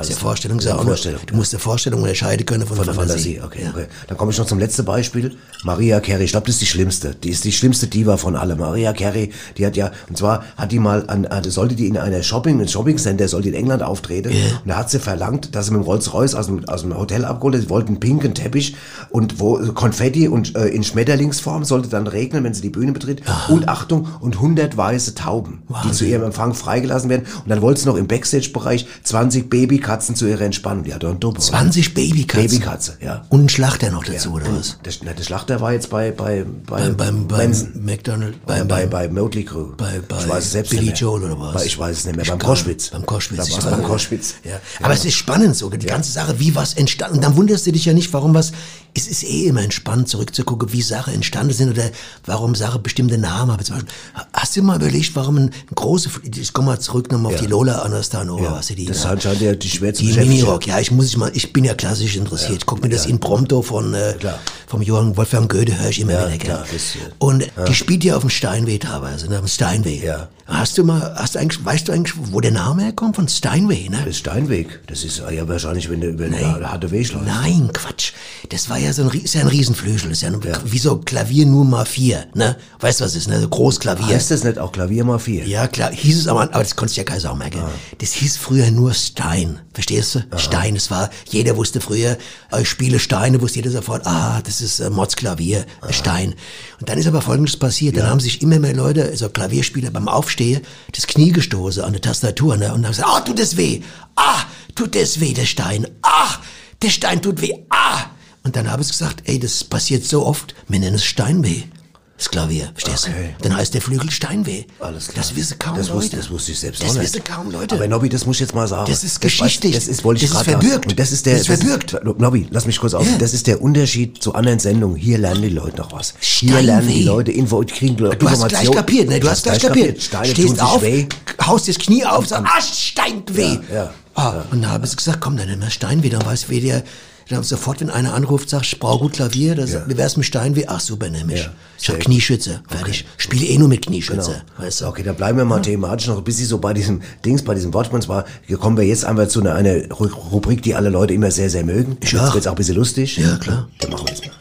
ist ja. Vorstellung, ist ja Ja, auch Vorstellung, Du musst eine Vorstellung unterscheiden können von, Von der Fantasie, okay, okay. Dann komme ich noch zum letzten Beispiel. Maria Carey, ich glaube, das ist die schlimmste. Die ist die schlimmste Diva von allen. Maria Carey, die hat ja, und zwar hat die mal an, an- sollte die in einer Shopping, ein Shopping Center, sollte in England auftreten. Und da hat sie verlangt, dass sie mit dem Rolls Royce aus dem, aus dem Hotel abgeholt hat. Sie wollten einen pinken Teppich und wo Konfetti und äh, in Schmetterlingsform sollte dann regnen, wenn sie die Bühne betritt. Und Achtung, und 100 weiße Tauben, die zu ihrem Empfang freigelassen werden. Und dann wollte sie noch im Backstage-Bereich 20 Babykatzen zu ihrer Entspannung. Die hat doch einen Doppel. 20 Babykatzen? Babykatze, ja. Und ein Schlachter noch dazu, oder was? Der, der Schlachter war jetzt bei, bei, bei, Beim, beim, beim Manson. McDonald, Bei, beim, bei, beim, bei Motley Crue. bei, bei ich weiß es selbst Billy. Joel oder was? Bei- Ich weiß es nicht mehr. Ich beim Koschwitz. Beim Koschwitz. Da beim Koschwitz. Ja. Aber es ist spannend sogar, die ganze Sache, wie was entstanden. Und dann wunderst du dich ja nicht, warum was, es ist eh immer entspannt zurückzugucken, wie Sachen entstanden sind oder warum Sachen bestimmte Namen haben. Zum Beispiel, hast du mal überlegt, warum ein, große, ich komme mal zurück nochmal auf Ja. die Lola Anastanova, Ja, was sie die das da- scheint ja die schwer zu die. Minirock, ja, ich muss ich mal, ich bin ja klassisch interessiert. Ich guck mir das in Prompto von, äh, vom Johann Wolfgang Goethe, höre ich immer Ja, wieder, das, äh, Und ja. die spielt ja auf dem Steinway teilweise, ne, am Steinway. Ja. Hast du mal, hast du eigentlich, weißt du eigentlich, wo der Name herkommt? Von Steinway, ne? Das ist Steinweg. Das ist ja wahrscheinlich, wenn du über der harte Weg läufst. Nein, Quatsch. Das war ja so ein, ist ja ein Riesenflügel. Ist ja, ein, wie so Klavier nur mal vier, ne? Weißt du, was ist, ne? So Großklavier. Heißt das nicht auch Klavier mal vier? Ja, klar, hieß es aber, aber das konntest du ja keine Sau merken. Das hieß früher nur Stein. Verstehst du? Stein. Es war, jeder wusste früher, äh, ich spiele Steine, wusste jeder sofort, ah, das ist äh, Mods Klavier, äh, Stein. Und dann ist aber Folgendes passiert. Dann haben sich immer mehr Leute, also Klavierspieler beim Aufstehen, das Knie gestoßen an der Tastatur, ne? Und haben gesagt, ah, tut das weh. Ah, tut das weh, der Stein. Ah, der Stein tut weh. Ah. Und dann habe ich gesagt, ey, das passiert so oft, wir nennen es Steinweh. Das Klavier, verstehst Okay. du? Dann heißt der Flügel Steinweh. Alles klar. Das wissen kaum das Leute. Wusste, das wusste ich selbst Das auch nicht. wissen kaum Leute. Aber Nobby, das muss ich jetzt mal sagen. Das ist geschichtlich. Das ist, wollte ich Das ist verbürgt. das ist der, Das ist verbürgt. Nobby, lass mich kurz auf. Das ist der Unterschied zu anderen Sendungen. Hier lernen die Leute noch was. Hier Steinweh. lernen die Leute Info, kriegen Du hast gleich kapiert, ne? Du hast gleich kapiert. Steine Stehst auf, weh. haust das Knie auf, sagst, ah, Stein weh. Ja, ja. Ah, und da habe ich gesagt, komm, dann nimm mal Steinweh, dann weiß wie der, dann sofort, wenn einer anruft, sagt, ich brauche gut Klavier, dann sagt, wie wär's mit Steinweh? Ach, super, nimm ich. Ja, ich hab sehr Knieschütze, fertig. Spiele eh nur mit Knieschütze, Genau. weißt du. Okay, da bleiben wir mal thematisch noch ein bisschen so bei diesem Dings, bei diesem. Und zwar, hier kommen wir jetzt einmal zu einer, einer Ru- Rubrik, die alle Leute immer sehr, sehr mögen. Ich Jetzt auch. wird's auch ein bisschen lustig. Ja, klar. Dann machen wir jetzt mal.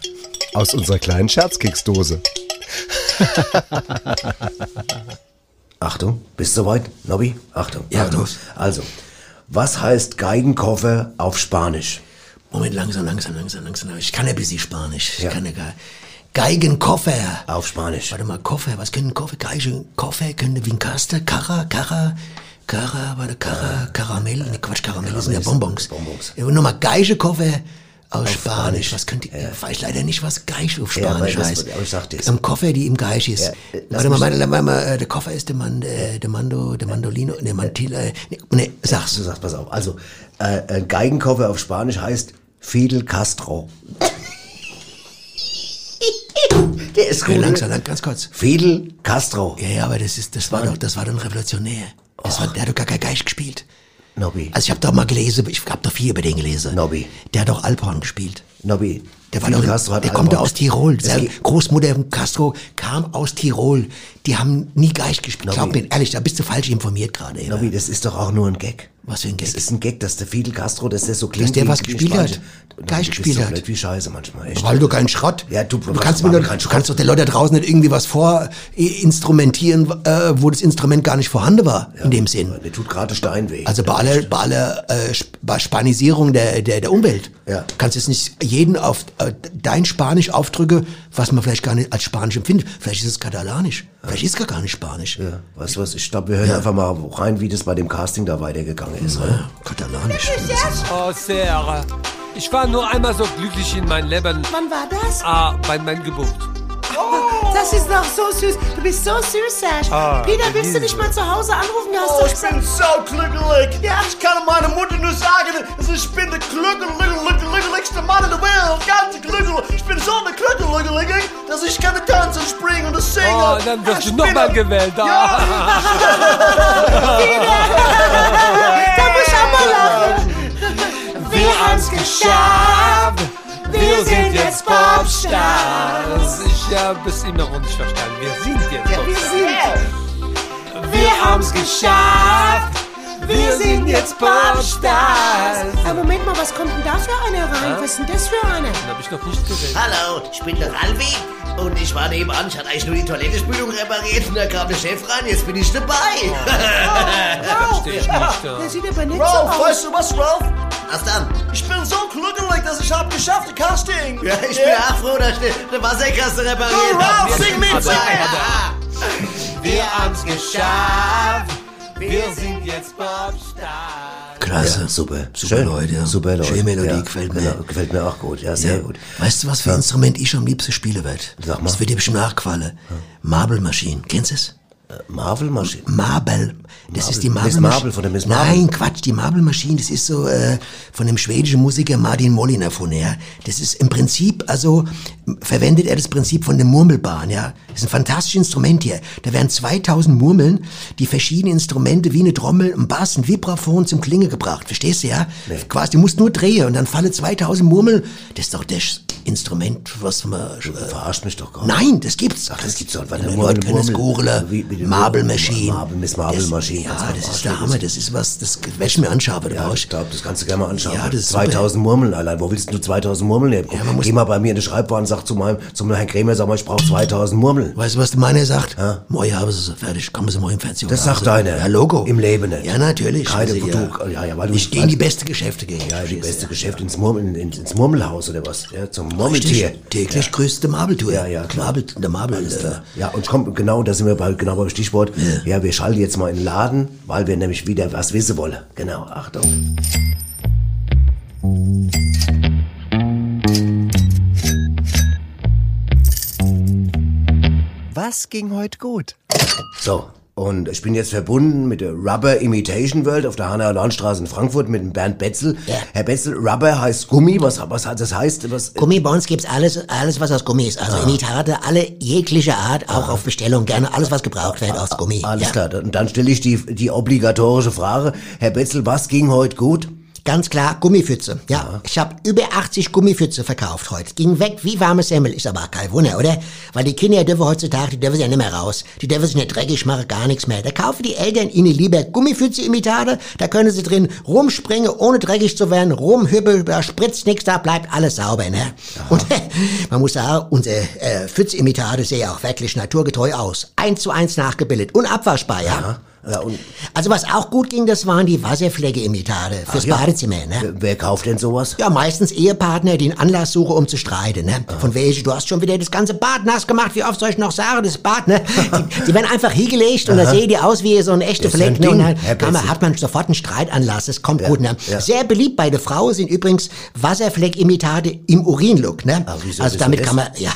Aus unserer kleinen Scherzkeksdose. Achtung, bist du soweit, Nobby? Achtung. Ja, Achtung. los. Also, was heißt Geigenkoffer auf Spanisch? Moment, langsam, langsam, langsam, langsam. Ich kann ja ein bisschen Spanisch. Ich Ja. kann ja gar. Geigenkoffer. Auf Spanisch. Warte mal, Koffer. Was können Koffer? Geige, Koffer ein Kaster. Kara, Kara, Kara, warte, Kara, Karamell. Ne, Quatsch, Karamell sind ja Bonbons. Bonbons. Ja, nochmal Geigekoffer aus Spanisch. Spanisch. Was könnte, ich weiß leider nicht, was Geige auf Ja, Spanisch das- heißt. aber ich sag dir's. Ein Koffer, die im Geige ist. Ja, äh, warte mal, warte mal, äh, der Koffer ist der Mann, äh, der Mando, der Mandolino, der Mantilla, äh, ne, ne, sag's. Du sagst, pass auf. Also, äh, ein Geigenkoffer auf Spanisch heißt Fidel Castro. Der ist Okay, gut. langsam, lang, ganz kurz. Fidel Castro. Ja, ja, aber das ist, das war doch, das war doch ein Revolutionär. Das war, der hat doch gar kein Geist gespielt. Nobby. Also ich habe doch mal gelesen, ich habe doch viel über den gelesen. Nobby. Der hat doch Alphorn gespielt. Nobby. Der war Fidel doch, Castro hat der kommt Alphorn. aus Tirol. Seine Großmutter von Castro kam aus Tirol. Die haben nie Geist gespielt. Glaub mir, ehrlich, da bist du falsch informiert gerade. Nobby, das ist doch auch nur ein Gag. Was für ein Gag? Das ist ein Gag, dass der Fidel Castro, dass der so klingt. der wie- was gespielt hat. Bist gespielt hat. blöd wie Scheiße manchmal, echt. Weil du keinen Schrott. Ja, du, du kannst mir nur, du kannst doch den Leuten da draußen nicht irgendwie was vorinstrumentieren, äh, wo das Instrument gar nicht vorhanden war, in dem Sinn. Mir tut gerade Stein weh. Also bei aller, bei aller äh, bei Spanisierung der, der, der Umwelt. Ja. Kannst jetzt nicht jeden auf äh, dein Spanisch aufdrücke, was man vielleicht gar nicht als Spanisch empfindet. Vielleicht ist es katalanisch. Vielleicht ist es gar nicht Spanisch. Ja, weißt du was, ich glaube, wir hören einfach mal rein, wie das bei dem Casting da weitergegangen ist. Oder? Katalanisch. Oh, Sarah. Ich war nur einmal so glücklich in meinem Leben. Wann war das? Ah, bei meiner Geburt. Das ist doch so süß. Du bist so süß, Serge. Ah, Peter, willst du nicht mal zu Hause anrufen? Du hast Oh, ich gesagt- bin so glücklich. Ja. Ich kann meiner Mutter nur sagen, dass ich bin der glücklichste Mann in der Welt. Ganz glücklich. Ich bin so eine glücklich, dass ich kann tanzen, springen und singen. Oh, dann wirst Ich du nochmal gewählt. Ja. Da haben's geschafft. Wir sind jetzt Popstars. Ich habe es immer noch nicht verstanden. Wir sind jetzt Wir Popstars. sind. Wir haben's geschafft. Wir sind jetzt Popstars. Aber Moment mal, was kommt denn da für einer rein? Ja? Was ist denn das für einer? Den habe ich noch nicht gesehen. Hallo, ich bin der Ralfi und ich war nebenan. Ich hatte eigentlich nur die Toilettenspülung repariert und da kam der Chef rein. Jetzt bin ich dabei. Verstehe ich nicht. Der sieht aber nicht Ralph, so aus. weißt du was, Ralph? Was dann? Ich bin so glücklich, dass ich hab geschafft, das Casting. Ja, ich bin auch froh, dass ich eine Wasserkasse repariert Oh, habe. Ralph, sing mit, sing mit. Ja. Wir haben's geschafft. Wir sind jetzt Popstars. Klasse. Ja, super. Super Schön. Leute, ja. Super Leute. Schöne Melodie, Ja, gefällt mir. genau, gefällt mir auch gut. Ja, sehr Ja. gut. Weißt du, was für ein Instrument ich am liebsten spielen werde? Sag mal. Das wird dir bestimmt nachgefallen. Marble Machine. Kennst du es? Marvel Maschine. Marble. Das ist die Marble Miss Marble von der Miss Marble. Nein, Quatsch, die Marble Machine, das ist so äh, von dem schwedischen Musiker Martin Molin erfunden, ja. Das ist im Prinzip, also verwendet er das Prinzip von dem Murmelbahn, ja. Das ist ein fantastisches Instrument hier. Da werden 2000 Murmeln, die verschiedene Instrumente wie eine Trommel, ein Bass, ein Vibraphon zum Klinge gebracht. Verstehst du, ja? Quasi, du musst nur drehen und dann fallen 2000 Murmeln. Das ist doch das Instrument, was man... Äh, Verarscht mich doch gar Nein, das gibt's. Ach, das gibt's doch. Leute können es Marble Machine. Marble, Miss Marble Das- Machine. Ja, das mal ist der Hammer. Das ist was, das werde ich mir anschauen. Da Ja, ich glaube, das kannst du gerne mal anschauen. Ja, das ist super. 2000 Murmeln allein. Wo willst du 2000 Murmeln her? Geh mal bei mir in die Schreibwaren und sag zu meinem, zum Herrn Krämer, sag mal, ich brauche 2000 Murmeln. Weißt du, was der meiner sagt? Ja. Moi haben sie es fertig. Kommen sie morgen im Fernsehen. Das sagt einer. Ja, Logo. Im Leben nicht. Ja, natürlich. Keine, Also, du, ja, ja, weil du, ich gehe in die beste Geschäfte gehen. Ja, die beste Geschäft ins, Murmel, ins, ins Murmelhaus oder was? Ja, zum Murmeltier. Täglich größte Marble-Tour. Ja, ja, klar. Marble, der. Alles Äh, klar. Ja, und komm, genau, da sind wir bei, genau beim Stichwort. Ja. wir schalten jetzt mal in den Laden, weil wir nämlich wieder was wissen wollen. Genau, Achtung. Was ging heute gut? So, und ich bin jetzt verbunden mit der Rubber Imitation World auf der Hanauer Landstraße in Frankfurt mit dem Bernd Betzel. Herr Betzel, Rubber heißt Gummi, was, was hat das heißt? Was, Gummi, bei uns gibt's alles, alles was aus Gummi ist. Also Imitate, alle jegliche Art, auch auf Bestellung, gerne alles, was gebraucht wird aus Gummi. Alles ja. klar, und dann stelle ich die, die obligatorische Frage. Herr Betzel, was ging heute gut? Ganz klar, Gummipfütze. Ja, ich habe über 80 Gummipfütze verkauft heute. Ging weg wie warme Semmel. Ist aber kein Wunder, oder? Weil die Kinder dürfen heutzutage, die dürfen ja nicht mehr raus. Die dürfen sich nicht dreckig machen, gar nichts mehr. Da kaufen die Eltern ihnen lieber Gummipfütze-Imitate. Da können sie drin rumspringen, ohne dreckig zu werden, rumhüppeln, da spritzt nichts, da bleibt alles sauber, ne? Und man muss sagen, unsere äh, Pfütze-Imitate sehen auch wirklich naturgetreu aus. Eins zu eins nachgebildet und abwaschbar, ja? Ja, und Also was auch gut ging, das waren die Wasserflecke-Imitate fürs Ach ja. Badezimmer, ne? Wer, kauft denn sowas? Ja, meistens Ehepartner, die einen Anlass suchen, um zu streiten, ne? Von welchen, du hast schon wieder das ganze Bad nass gemacht, wie oft soll ich noch sagen, das Bad, ne? Die, die werden einfach hingelegt und da sehen die aus wie so ein echter ja Fleck, ne? Und dann man, hat man sofort einen Streitanlass, das kommt gut, ne? ja. Sehr beliebt bei der Frau sind übrigens Wasserfleck-Imitate im Urinlook, ne? Ah, also damit kann man, ja,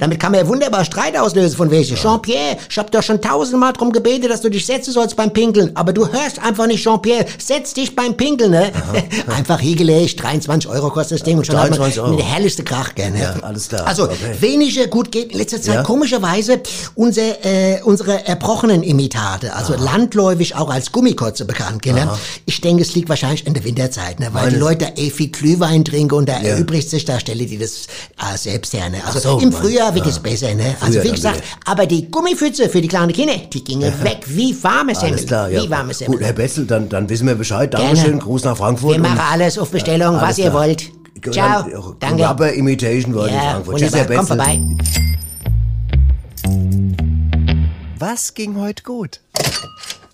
Damit kann man ja wunderbar Streit auslösen von welche. Jean-Pierre, ich hab doch schon tausendmal drum gebetet, dass du dich setzen sollst beim Pinkeln. Aber du hörst einfach nicht, Jean-Pierre. Setz dich beim Pinkeln, ne? einfach hingelegt, 23 Euro kostet das Ding und schon hat man 23 Euro. der herrlichste Krach gerne. Ja, alles klar. Also, Okay. weniger gut geht in letzter Zeit Ja? komischerweise unser, äh, unsere erbrochenen Imitate, also landläufig auch als Gummikotze bekannt, gell, ne? Aha. Ich denke, es liegt wahrscheinlich in der Winterzeit, ne? weil Meine- die Leute eh viel Glühwein trinken und da Ja. erübrigt sich, da stelle die das äh, selbst her. Ne? Also so, im mein- Frühjahr wird ja. es besser. Ne? Also wie dann gesagt, wieder. aber die Gummifütze für die kleinen Kinder, die gingen weg wie warme Semmel. Alles klar, ja. Wie warme Semmel. Gut, Herr Betzel, dann, dann wissen wir Bescheid. Gerne. Dankeschön, Gruß nach Frankfurt. Wir machen alles auf Bestellung, Ja, was alles ihr klar. wollt. Dann, Ciao, äh, danke. Rubber Imitation World in Ja, Frankfurt. Tschüss, Herr Betzel. komm vorbei. Was ging heute gut?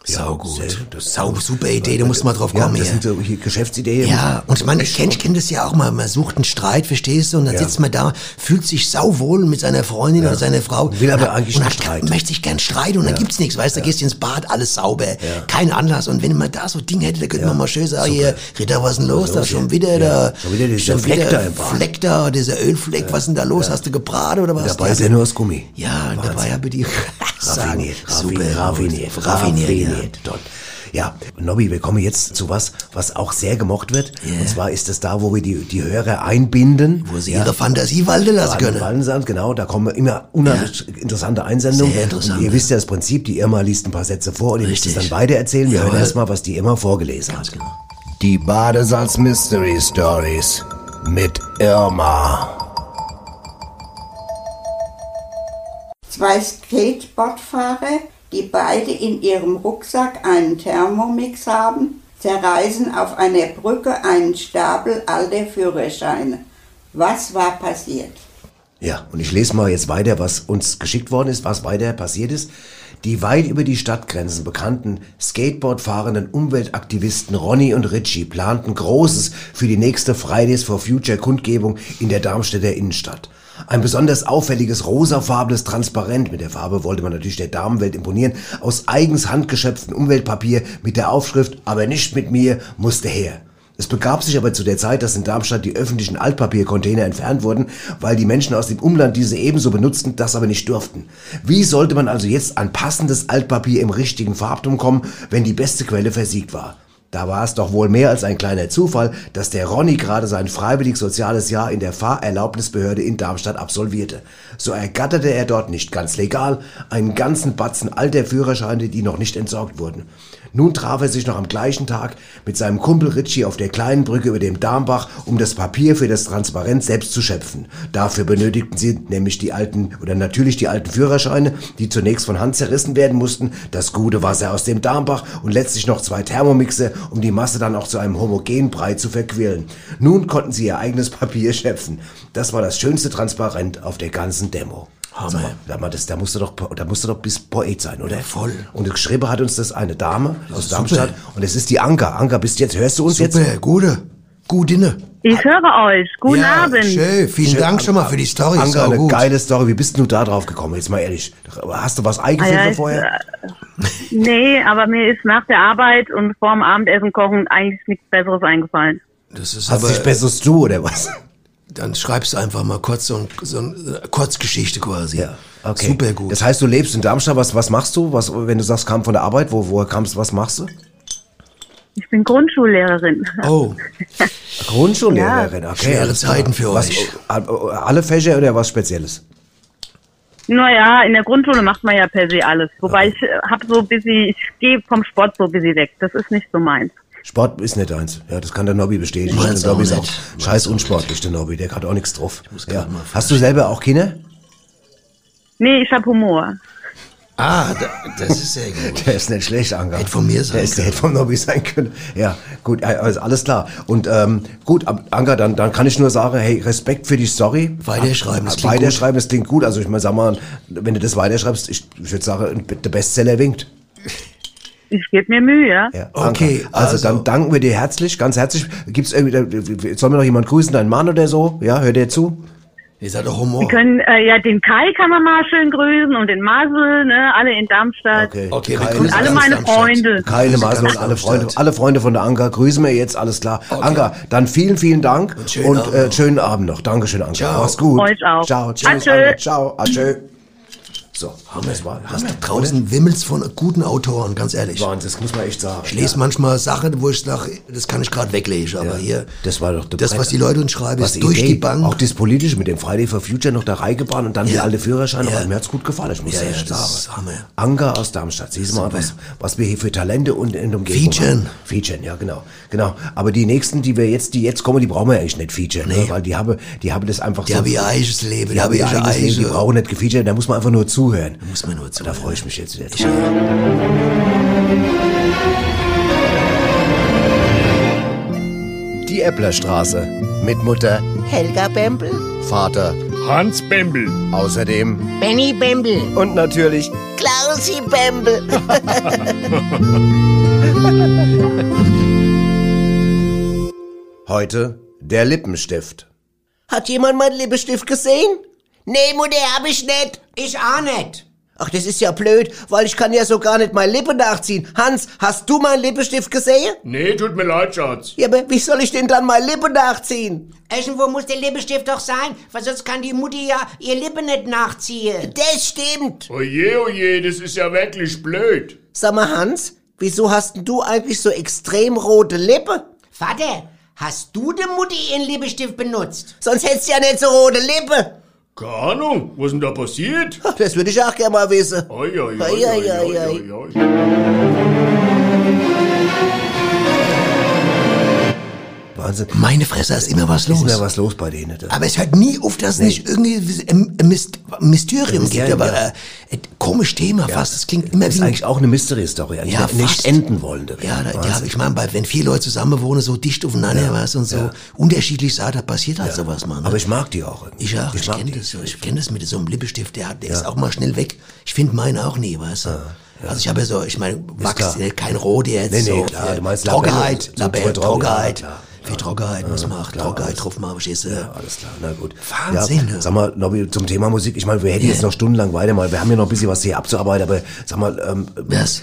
Sau gut. Das Sau, super Idee, da muss man drauf ja, kommen. das hier. sind so hier Geschäftsideen. Ja, und man, ich kenne ich kenn das ja auch mal, man sucht einen Streit, verstehst du, und dann Ja. sitzt man da, fühlt sich sauwohl mit seiner Freundin oder seiner Frau. Will aber und, eigentlich nicht streiten. möchte sich gern streiten und dann gibt's nichts, weißt du, da gehst du ins Bad, alles sauber, kein Anlass. Und wenn man da so Ding hätte, da könnte man mal schön sagen, hier, Ritter, was ist denn los, da los schon wieder Ja, da. schon wieder dieser Fleck da im Bad. Fleck da, dieser Ölfleck, was ist denn da los, hast du gebraten oder was? Dabei ist er nur aus Gummi. Ja, und dabei habe ich die Raffiniert, super, raffiniert, raffiniert, ja. raffiniert. Dort. Ja, Nobby, wir kommen jetzt zu was, was auch sehr gemocht wird. Und zwar ist es da, wo wir die, die Hörer einbinden. Wo sie ihre Fantasie walten lassen können. Walden, genau, da kommen immer unheimlich interessante Einsendungen. Sehr interessant. Und ihr wisst ja das Prinzip, die Irma liest ein paar Sätze vor und ihr müsst es dann weiter erzählen. Wir hören Jawohl. erstmal, was die Irma vorgelesen hat. genau. Die Badesalz Mystery Stories mit Irma. Zwei Skateboardfahrer, die beide in ihrem Rucksack einen Thermomix haben, zerreißen auf einer Brücke einen Stapel alter Führerscheine. Was war passiert? Ja, und ich lese mal jetzt weiter, was uns geschickt worden ist, was weiter passiert ist. Die weit über die Stadtgrenzen bekannten Skateboard fahrenden Umweltaktivisten Ronny und Richie planten Großes für die nächste Fridays for Future Kundgebung in der Darmstädter Innenstadt. Ein besonders auffälliges rosafarbenes Transparent, mit der Farbe wollte man natürlich der Damenwelt imponieren, aus eigens handgeschöpftem Umweltpapier mit der Aufschrift Aber nicht mit mir musste her. Es begab sich aber zu der Zeit, dass in Darmstadt die öffentlichen Altpapiercontainer entfernt wurden, weil die Menschen aus dem Umland diese ebenso benutzten, das aber nicht durften. Wie sollte man also jetzt an passendes Altpapier im richtigen Farbton kommen, wenn die beste Quelle versiegt war? Da war es doch wohl mehr als ein kleiner Zufall, dass der Ronny gerade sein freiwillig soziales Jahr in der Fahrerlaubnisbehörde in Darmstadt absolvierte. So ergatterte er dort nicht ganz legal einen ganzen Batzen alter Führerscheine, die noch nicht entsorgt wurden. Nun traf er sich noch am gleichen Tag mit seinem Kumpel Ritchie auf der kleinen Brücke über dem Darmbach, um das Papier für das Transparent selbst zu schöpfen. Dafür benötigten sie nämlich die alten oder natürlich die alten Führerscheine, die zunächst von Hand zerrissen werden mussten, das gute Wasser aus dem Darmbach und letztlich noch zwei Thermomixe, um die Masse dann auch zu einem homogenen Brei zu verquirlen. Nun konnten sie ihr eigenes Papier schöpfen. Das war das schönste Transparent auf der ganzen Demo. Hammer. Sag mal, das, da musste doch, da musste doch bis Poet sein, oder? voll. Und geschrieben hat uns das eine Dame aus super. Darmstadt. Und es ist die Anka. Anka, bist jetzt, hörst du uns jetzt? Super, gute, gute. Ich höre euch. Guten ja, Abend. Schön, vielen Schön, Dank schon mal für die Story. Anka, eine gut. geile Story. Wie bist du da drauf gekommen? Jetzt mal ehrlich. Hast du was Ah, eingefüllt ja, für ich, vorher? äh, nee, aber mir ist nach der Arbeit und vor dem Abendessen kochen eigentlich nichts Besseres eingefallen. Das ist Hast du aber, dich besseres du, oder was? Dann schreibst du einfach mal kurz so, ein, so eine Kurzgeschichte quasi. Ja, okay. Super gut. Das heißt, du lebst in Darmstadt. Was, was machst du? Was, wenn du sagst, kam von der Arbeit, wo, woher kamst, was machst du? Ich bin Grundschullehrerin. oh, Grundschullehrerin, okay. Schwere klar. Zeiten für was, euch. Alle Fächer oder was Spezielles? Naja, in der Grundschule macht man ja per se alles. Wobei ich äh, hab so ein bisschen, ich gehe vom Sport so ein bisschen weg. Das ist nicht so meins. Sport ist nicht eins. Ja, das kann der Nobby bestätigen. Meins der Nobby ist auch scheiß unsportlich, der Nobby. Der hat auch nichts drauf. Ja. Hast du selber auch Kinder? Nee, ich hab Humor. ah, da, das ist sehr gut. Der ist nicht schlecht, Anka. Hätte von mir sein der ist, Der können. hätte vom Nobby sein können. Ja, gut, also alles klar. Und ähm, gut, Anka, dann, dann kann ich nur sagen, hey, Respekt für die Story. Weiterschreiben, das klingt Weiterschreiben, das klingt gut. Also ich meine, sag mal, wenn du das weiterschreibst, ich, ich würde sagen, der Bestseller winkt. Ich gebe mir Mühe, ja. Ja, Okay. Also, also- dann danken wir dir herzlich, ganz herzlich. Gibt's irgendwie, soll mir noch jemand grüßen, dein Mann oder so? Ja, hört dir zu? Ihr seid doch Wir Humor. können, äh, ja, den Kai kann man mal schön grüßen und den Masel, ne, alle in Darmstadt. Okay, Okay, wir Und alle meine Darmstadt. Freunde. Maße ganz und alle. Freunde, alle Freunde von der Anker grüßen wir jetzt, alles klar. Anker, dann vielen, vielen Dank und, schönen Abend äh, noch. schönen Abend noch. Dankeschön, Anker. Ciao. Mach's gut. Euch auch. Ciao, tschüss. Ciao, adieu. So, haben wir es mal. Was da draußen wimmelt's von guten Autoren, ganz ehrlich. Wahnsinn, das muss man echt sagen. Ich lese manchmal Sachen, wo ich sage, das kann ich gerade weglegen, aber hier, Das war doch das, was die Leute uns schreiben, ist durch Idee, die Bank. Auch das Politische mit dem Friday for Future noch da reingebaut und dann die Ja. alte Führerschein. Ja. Mir hat's gut gefallen, ich muss Ja, echt ja, das sagen. ist. Anker aus Darmstadt. Siehst du mal, was, was wir hier für Talente und in der Umgebung Featuren. haben. Featuren, ja, genau. Genau. Aber die nächsten, die wir jetzt, die jetzt kommen, die brauchen wir eigentlich nicht featuren, ne? weil die haben, die haben das einfach Die so. haben ihr eigenes Leben, die haben ihr eigenes Leben, die brauchen nicht gefeatured, da muss man einfach nur zuhören. Da muss man nur zu. Da freue ich mich jetzt wieder. Die Äpplerstraße mit Mutter, Helga Bembel, Vater, Hans Bembel. außerdem Benny Bembel, und natürlich Klausi Bembel. heute der Lippenstift. Hat jemand meinen Lippenstift gesehen? Nee, Mutter, hab ich nicht. Ich auch nicht. Ach, das ist ja blöd, weil ich kann ja so gar nicht meine Lippe nachziehen. Hans, hast du meinen Lippenstift gesehen? Nee, tut mir leid, Schatz. Ja, aber wie soll ich denn dann meine Lippe nachziehen? Irgendwo muss der Lippenstift doch sein, weil sonst kann die Mutti ja ihr Lippe nicht nachziehen. Das stimmt. Oje, oje, das ist ja wirklich blöd. Sag mal, Hans, wieso hast denn du eigentlich so extrem rote Lippe? Vater, hast du der Mutti ihren Lippenstift benutzt? Sonst hättest du ja nicht so rote Lippe. Keine Ahnung, was denn da passiert? Das würde ich auch gerne mal wissen. Oi, oi, oi, oi, oi, ei. oi, oi. Wahnsinn. Meine Fresse, ist immer was Ist los. immer was los bei denen. Das- Aber es hört nie auf, dass es nicht irgendwie ein Myst Mysterium gibt. Mysterium, Aber ja. äh, komisch Thema fast. Es klingt immer Das ist wie eigentlich auch eine Mystery-Story, Ja, nicht fast. enden wollende. Ja, da, ja, ich meine, wenn vier Leute zusammen wohnen, so dicht aufeinander was und so unterschiedlich sind, da passiert halt sowas, Mann. Aber ich mag die auch. irgendwie. ich auch, ich, mag kenne das so. Ich kenne das mit so einem Lippenstift, der, der ist auch mal schnell weg. Ich finde meinen auch nie, weißt du. Also ich habe ja so, ich meine, Wachs, äh, kein Rot jetzt, Nee, nee, so, klar, äh, du meinst Trockenheit, Labelle, Trockenheit, ja, viel Trockenheit, was macht, klar, Trockenheit drauf mal, verstehst du? Ja, alles klar, na gut. Wahnsinn, Ja, sag mal, Nobby, zum Thema Musik, ich meine, wir hätten Ja. jetzt noch stundenlang weitermachen. Wir haben ja noch ein bisschen was hier abzuarbeiten, aber sag mal, ähm, Was?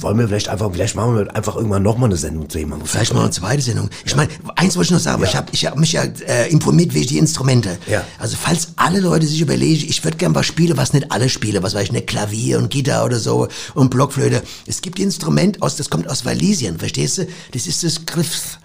wollen wir vielleicht einfach, vielleicht machen wir einfach irgendwann nochmal eine Sendung zu Thema Musik. Vielleicht mal eine zweite Sendung. Ich meine, eins wollte ich noch sagen, ich habe ich hab mich ja äh, informiert wegen die Instrumente. Ja. Also falls alle Leute sich überlegen, ich würde gern was spielen, was nicht alle spielen, was weiß ich, nicht Klavier und Gitarre oder so und Blockflöte. Es gibt Instrument, aus, das kommt aus Walisien, verstehst du? Das ist das Griff.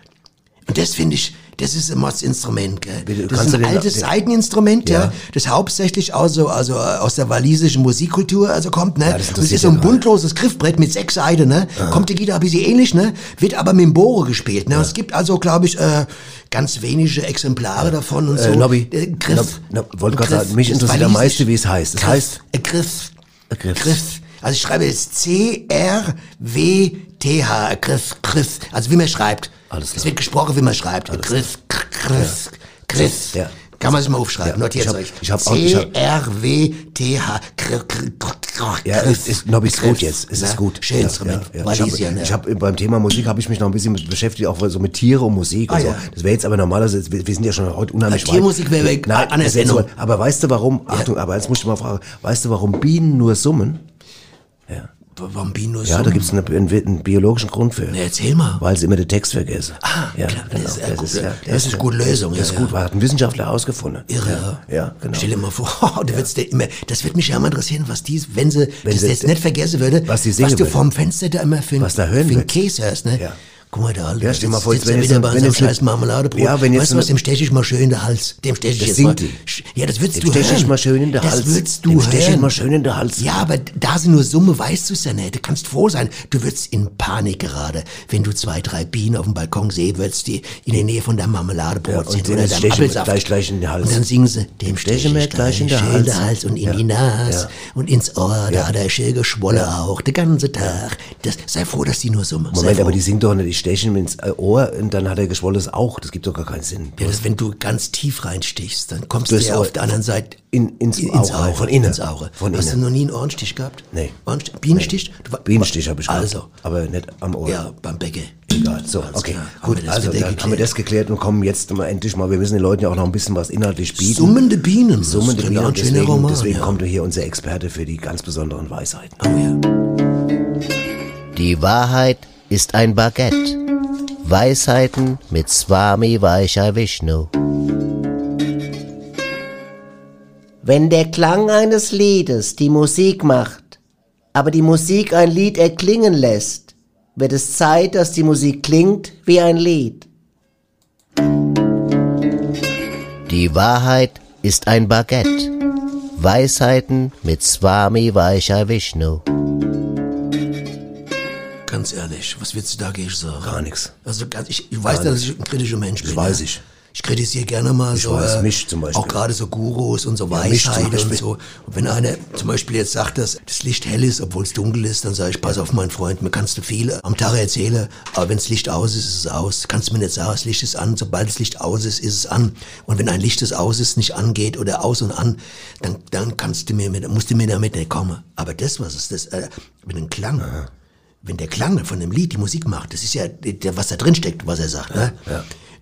Und das finde ich, das ist ein Mordsinstrument, gell? Bitte, Das ist ein du altes den- Saiteninstrument, ja. Ja. das hauptsächlich also, also äh, aus der walisischen Musikkultur also kommt, ne? das Und es interessiert ist so ein ja buntloses Griffbrett mit sechs Seiten, ne? Kommt die Gitarre ein bisschen ähnlich, ne? Wird aber mit dem Bore gespielt, ne? Es gibt also, glaube ich, äh, ganz wenige Exemplare davon und so. Äh, Nobby, Äh, Griff. Nob- Nob- wollte gerade sagen, mich Das interessiert am meisten, wie es heißt. Es heißt Äh, Griff. Griff. Griff. Also ich schreibe jetzt C-R-W-T-H. Griff, Griff. Also wie man schreibt. Alles klar. Es wird gesprochen, wie man schreibt. Griff, Griff, Griff. Ja. Kann man sich mal aufschreiben. Ja. Notiert Ich euch. ich hab auch- ich C-R-W-T-H. Ja, es ist, Nobby, ist Griff. gut jetzt. Es Na, ist gut. Schön Ja, Instrument. ja, ja. Ich ja. habe hab, beim Thema Musik habe ich mich noch ein bisschen beschäftigt, auch so mit Tiere und Musik und Ah, so. ja. Das wäre jetzt aber normalerweise, wir, sind ja schon heute unheimlich Ja, Tiermusik wäre weg. Nein, An der ist so, aber weißt du warum? Achtung, aber jetzt muss ich mal fragen. Weißt du, warum Bienen nur summen? Bambino Ja, da gibt es einen, einen, biologischen Grund für. Nee, erzähl mal. Weil sie immer den Text vergessen. Ah, ja, klar, genau. das ist, Das ist, ja, das ist eine gute Lösung. Das ist ja, gut, hat ein Wissenschaftler herausgefunden. Irre, ja. Ja, genau. Stell dir mal vor, da wird's dir immer, das wird mich ja mal interessieren, was die, wenn sie, Wenn das sie- jetzt nicht vergessen würde, was die was du würde. vorm Fenster da immer für, Was da hören für. Käse hörst, ne? Ja. Guck mal, der Alte, Ja, stell mal vor, jetzt, wenn er wieder bei eine- scheiß Marmeladebrot. Ja, wenn jetzt weißt du was, dem stech ich mal schön in den Hals. Dem stech ich jetzt mal. die. Ja, das würdest Dem du stech ich hören. mal schön in den Hals. Das würdest du Dem stech ich hören. mal schön in den Hals. Ja, aber da sie nur Summe, weißt du es ja nicht. Du kannst froh sein. Du würdest in Panik gerade, wenn du zwei, drei Bienen auf dem Balkon sehen würdest, die in der Nähe von deinem Marmeladebrot Ja, und sind oder deinem Apfelsaft. gleich- gleich in den Hals. Und dann singen sie, dem wir wir gleich in den Hals. der Hals und in Ja. die Nase und ins Ohr, da hat er schön geschwollen auch, den ganzen Tag. Sei froh, dass die nur summen. Sei Moment, aber die singt doch nicht, ich Stechen ins äh, Ohr und dann hat er geschwollenes Auge. Das gibt doch gar keinen Sinn. Ja, das, wenn du ganz tief reinstichst, dann kommst du ja auf der anderen Seite in, ins, ins Auge, Auge, von innen. Ins Auge. Von Hast innen. du noch nie einen Ohrenstich gehabt? Nee. Ohrenstich? Bienenstich? Du, Bienenstich habe ich gehabt, Also. aber nicht am Ohr. Ja, beim Becken. Egal, so, okay. klar. Gut, also dann haben wir das geklärt und kommen jetzt mal endlich mal, wir müssen den Leuten ja auch noch ein bisschen was inhaltlich bieten. Summende Bienen. Summende Bienen. Deswegen, Roman, deswegen ja. kommt hier unser Experte für die ganz besonderen Weisheiten. Die Wahrheit ist ein Baguette. Weisheiten mit Swami Vaishya Vishnu. Wenn der Klang eines Liedes die Musik macht, aber die Musik ein Lied erklingen lässt, wird es Zeit, dass die Musik klingt wie ein Lied. Die Wahrheit ist ein Baguette. Weisheiten mit Swami Vaishya Vishnu. Ganz ehrlich, was willst du dagegen sagen? Gar nichts. Also ich, ich weiß, Gar dass ich ein kritischer Mensch bin. Das weiß ich. Ich kritisiere gerne mal Ich so, weiß, äh, mich zum Beispiel. auch gerade so Gurus und so Ja, Weisheiten und so. Und wenn einer zum Beispiel jetzt sagt, dass das Licht hell ist, obwohl es dunkel ist, dann sage ich, pass auf, mein Freund, mir kannst du viel am Tag erzählen, aber wenn das Licht aus ist, ist es aus. Kannst du mir nicht sagen, das Licht ist an, sobald das Licht aus ist, ist es an. Und wenn ein Licht, das aus ist, nicht angeht oder aus und an, dann, dann kannst du mir, mit, musst du mir damit nicht kommen. Aber das, was ist das, äh, mit dem Klang, wenn der Klang von dem Lied die Musik macht, das ist ja, der, was da drin steckt, was er sagt, ne?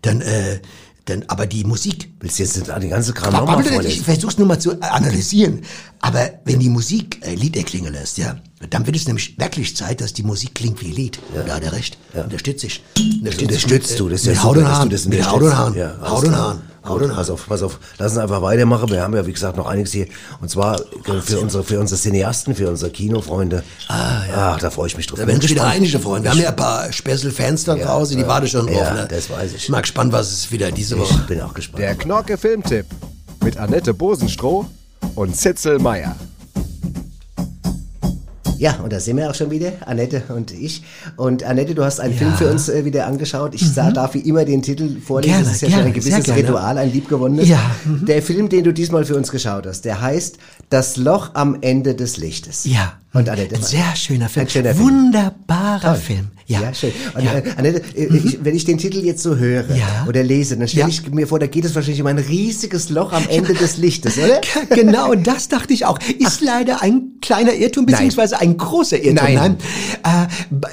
Dann, äh, dann, aber die Musik. Willst du jetzt nicht die ganze Kram nochmal ich versuch's nur mal zu analysieren. Aber wenn die Musik äh, Lied erklingen lässt, ja, dann wird es nämlich wirklich Zeit, dass die Musik klingt wie Lied. Ja. Da hat er recht. Unterstützt sich. Unterstützt du, das ist ja Haut und Haaren. das Mit. Haut und Haaren. Ja, Haut und. Haaren. Gut, Haut und Haaren. pass auf, pass auf. Lass uns einfach weitermachen. Wir haben ja, wie gesagt, noch einiges hier. Und zwar für unsere, für unsere Cineasten, für unsere Kinofreunde. Ah, ja. Ach, da freue ich mich drauf. Da werden wieder einige freuen. Wir haben ja ein paar Special-Fans da Ja, draußen, die ja. warten schon drauf. Ja, ne? das weiß ich. Ich mag gespannt, was es wieder diese Woche. Ich bin auch gespannt. Der Knorke Filmtipp mit Annette Bosenstroh und Zitzel Meier. Ja, und da sind wir auch schon wieder, Annette und ich. Und Annette, du hast einen Film für uns äh, wieder angeschaut. Ich sah, darf wie immer den Titel vorlesen. Mhm. Gerne, das ist ja schon gerne, ein gewisses. Ritual, ein liebgewonnenes. Ja, mhm. Der Film, den du diesmal für uns geschaut hast, der heißt Das Loch am Ende des Lichtes. Ja. Und Annette, Ein sehr schöner Film. Ein schöner Film. Wunderbarer Toll. Film. Ja. Ja, schön. Und, Ja. äh, Annette, äh, ich, wenn ich den Titel jetzt so höre Ja. oder lese, dann stelle ich mir vor, da geht es wahrscheinlich um ein riesiges Loch am Ende des Lichtes, oder? Genau, das dachte ich auch. Ist leider ein kleiner Irrtum, beziehungsweise ein großer Irrtum. Nein. Äh,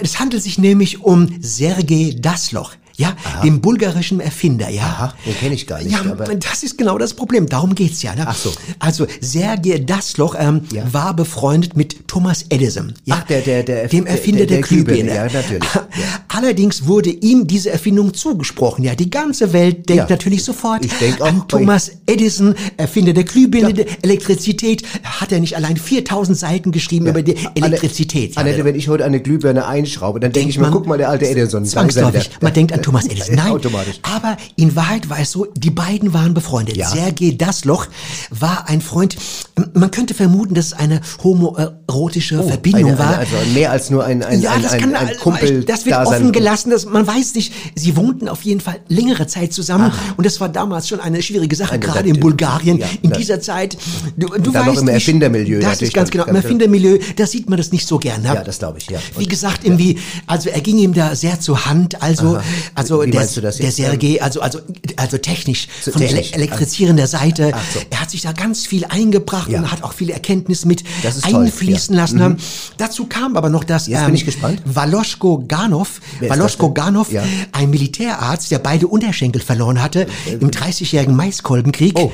es handelt sich nämlich um Sergei Dasloch. Ja, dem bulgarischen Erfinder, ja. Aha, den kenne ich gar nicht. Ja, aber das ist genau das Problem. Darum geht's ja. Ne? Ach so. Also Sergei Dasloch ähm, Ja. war befreundet mit Thomas Edison. Ja? Ach, der- der- der- dem der- Erfinder der- der, der Glühbirne, ja, natürlich. Ja. Allerdings wurde ihm diese Erfindung zugesprochen. Ja, die ganze Welt denkt natürlich sofort Ich denk auch an Thomas Edison, Erfinder der Glühbirne, der Elektrizität. Hat er nicht allein 4000 Seiten geschrieben über die Elektrizität? Ja, Annette, wenn ich heute eine Glühbirne einschraube, dann denke ich mir, guck mal, der alte Edison. Zwangsläufig. Man denkt an Thomas Edison. Nein, Automatisch. aber in Wahrheit war es so, die beiden waren befreundet. Ja. Sergei Dasloch war ein Freund. Man könnte vermuten, dass es eine homoerotische Verbindung Oh, eine, war. Eine, also mehr als nur ein, ein, ja, ein, das ein, kann, ein Kumpel. das wird Dasein. offen gelassen, dass man weiß nicht. Sie wohnten auf jeden Fall längere Zeit zusammen und das war damals schon eine schwierige Sache, gerade in Bulgarien. ja, in das- dieser Zeit, du, du dann noch weißt im Erfindermilieu Das ist ganz genau. Im. Erfindermilieu, da sieht man das nicht so gern. Ne? Ja, das glaube ich, ja. Wie gesagt, irgendwie, also er ging ihm da sehr zur Hand, also, Aha. Also Wie der, du das der jetzt? Sergei, also, also, also technisch, So von technisch. der ele elektrizierender Seite. Ach so. Er hat sich da ganz viel eingebracht Ja. und hat auch viele Erkenntnisse mit ist toll, einfließen ja. lassen. Mhm. Dazu kam aber noch das, Jetzt bin ich gespannt. Waloschko Ganov, Wer Waloschko? Ganov, Ja. ein Militärarzt, der beide Unterschenkel verloren hatte im 30-jährigen Maiskolbenkrieg, Oh.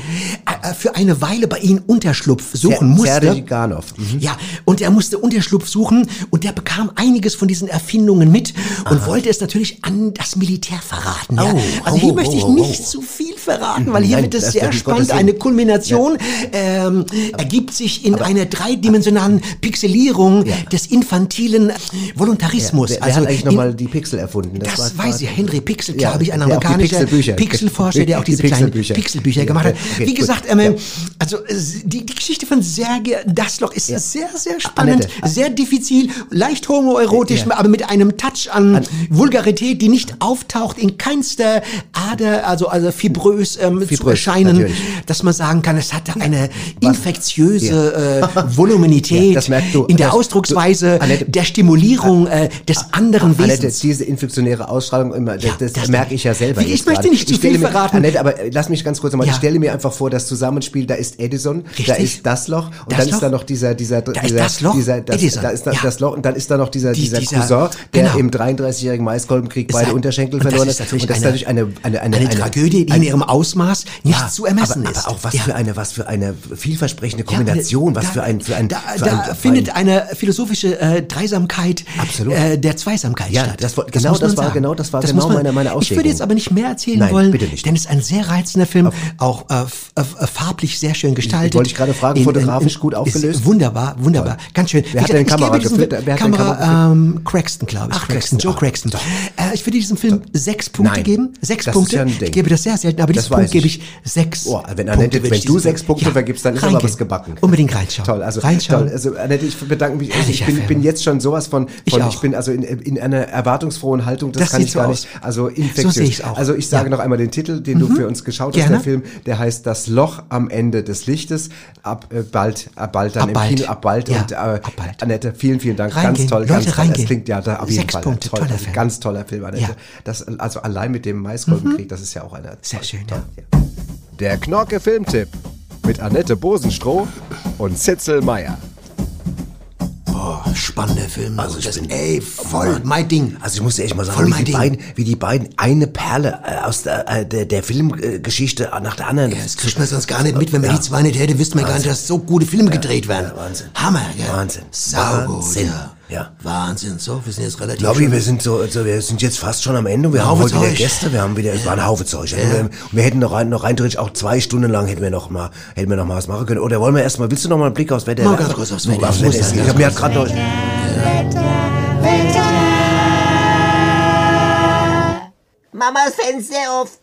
äh, für eine Weile bei ihnen Unterschlupf suchen Ser- musste. Sergei Ganov. Mhm. Ja, und er musste Unterschlupf suchen und der bekam einiges von diesen Erfindungen mit und wollte es natürlich an das Militär verraten. Ja. Oh, also oh, hier oh, möchte ich oh, oh. nicht zu viel verraten, weil hier Nein, wird es das sehr spannend. Eine Kulmination ähm, ergibt sich in einer dreidimensionalen Pixelierung des infantilen Voluntarismus. Wer, wer also hat eigentlich nochmal die Pixel erfunden? das war- weiß ich. Henry Pixel, Ja, glaube ich, ein die amerikanischer Pixelbücher- Pixelforscher, der auch die diese kleinen Pixelbücher. Pixelbücher Ja, gemacht hat. okay, Wie gesagt, ähm, Ja. also äh, die, die Geschichte von Sergei Dasloch ist Ja. sehr, sehr spannend, Annette. sehr diffizil, leicht homoerotisch, Ja. aber mit einem Touch an, Vulgarität, die nicht auftaucht in keinster Ader, also, also fibrös, ähm, zu Fibrös, erscheinen, natürlich. dass man sagen kann, es hatte eine infektiöse äh, Voluminität Ja, das du. in der Das- Ausdrucksweise du- Annette- der Stimulierung äh, des anderen Annette, Wesens. diese infektionäre Ausstrahlung, immer, das, das, merke ich ja selber. Ich möchte nicht zu viel mir, verraten. Annette, aber äh, lass mich ganz kurz nochmal. Ich stelle mir einfach vor, das Zusammenspiel, da ist Edison, da Richtig. ist das Loch und Das dann Loch. ist da noch dieser, dieser, Da dieser, das Loch, dieser, das, Edison. da ist da, Ja. das Loch und dann ist da noch dieser, Die- dieser, dieser- Cousin, der genau. im 33-jährigen Maiskolbenkrieg beide Unterschenkel und das verloren ist hat. Und das ist eine- natürlich eine, eine, eine, eine Tragödie, die in ihrem Ausmaß nicht zu ermessen ist. Aber auch was für eine, was für eine vielversprechende Kombination, was da- für ein, für ein, da, findet ein, eine philosophische äh, Dreisamkeit. Äh, der Zweisamkeit statt. das genau man das war- genau das war genau meine- meine Ich würde Auslegung. jetzt aber nicht mehr erzählen Nein, wollen, bitte nicht. denn es ist ein sehr reizender Film, auch äh, äh, farblich sehr schön gestaltet. wollte ich gerade fragen, fotografisch gut aufgelöst? Wunderbar, wunderbar, ganz schön. Wer hat denn Kamera geführt? Wer hat denn Kamera, Kamera ähm, Craxton, glaube ich. Ach, Craxton. Joe Ah, Craxton. Äh, ich würde diesem Film sechs Punkte Nein. geben. Sechs Das ist Punkte. ja ein Ding. ich gebe das sehr selten, aber diesen Punkt weiß gebe ich. ich sechs Oh, wenn, Punkte. Annette, würde wenn ich du sechs Film- Punkte Ja, vergibst, dann ist aber was gebacken. Unbedingt reinschauen. Toll, also reinschauen. toll. Also Annette, ich bedanke mich. Ich Herrlicher bin, Film. bin jetzt schon sowas von, Ich von auch. ich bin also in, in einer erwartungsfrohen Haltung, das, Das kann ich so gar aus. nicht. Also infektiös. So sehe ich's auch. Also ich sage Ja. noch einmal den Titel, den du Mhm. für uns geschaut hast, der Film, der heißt Das Loch am Ende des Lichtes. Ab äh, bald, ab bald dann Ab im bald. Kino, ab bald. Ja, und äh, Annette, vielen, vielen Dank. Reingehen. Ganz toll, Leute, ganz toll. Das klingt ja da auf jeden Sechs Fall Punkte, toll. toller Also Film. Ganz toller Film, Annette. Ja. Das, also allein mit dem Maiskolbenkrieg, das ist ja auch eine. Sehr schön, ja. Der Knorke Filmtipp mit Annette Bosenstroh und Zitzel Meier. Oh, spannender Film. Also das, ey, voll mein Ding. Also ich muss dir echt mal sagen, Voll wie mein die, Ding. beiden, wie die beiden eine Perle äh, aus der, äh, der, der Filmgeschichte nach der anderen. Ja, das kriegt man sonst gar nicht mit. Wenn man Ja. die zwei nicht hätte, wüsste man gar nicht, dass so gute Filme gedreht werden. Wahnsinn. Hammer, gell? Wahnsinn. Saugut, Wahnsinn. ja. Ja. Wahnsinn. So, wir sind jetzt relativ Glaube ich, wir sind so, also wir sind jetzt fast schon am Ende. Wir haben heute wieder. Gäste. Wir haben wieder, es war ein Haufe Zeug. Ja. Wir, wir hätten noch rein, noch rein theoretisch auch zwei Stunden lang hätten wir noch mal, hätten wir noch mal was machen können. Oder wollen wir erstmal, willst du noch mal einen Blick aufs Wetter? Mal ganz kurz aufs Wetter. Aufs Ich muss Wetter. Ich ganz habe mir gerade noch, Mamas Fenster auf.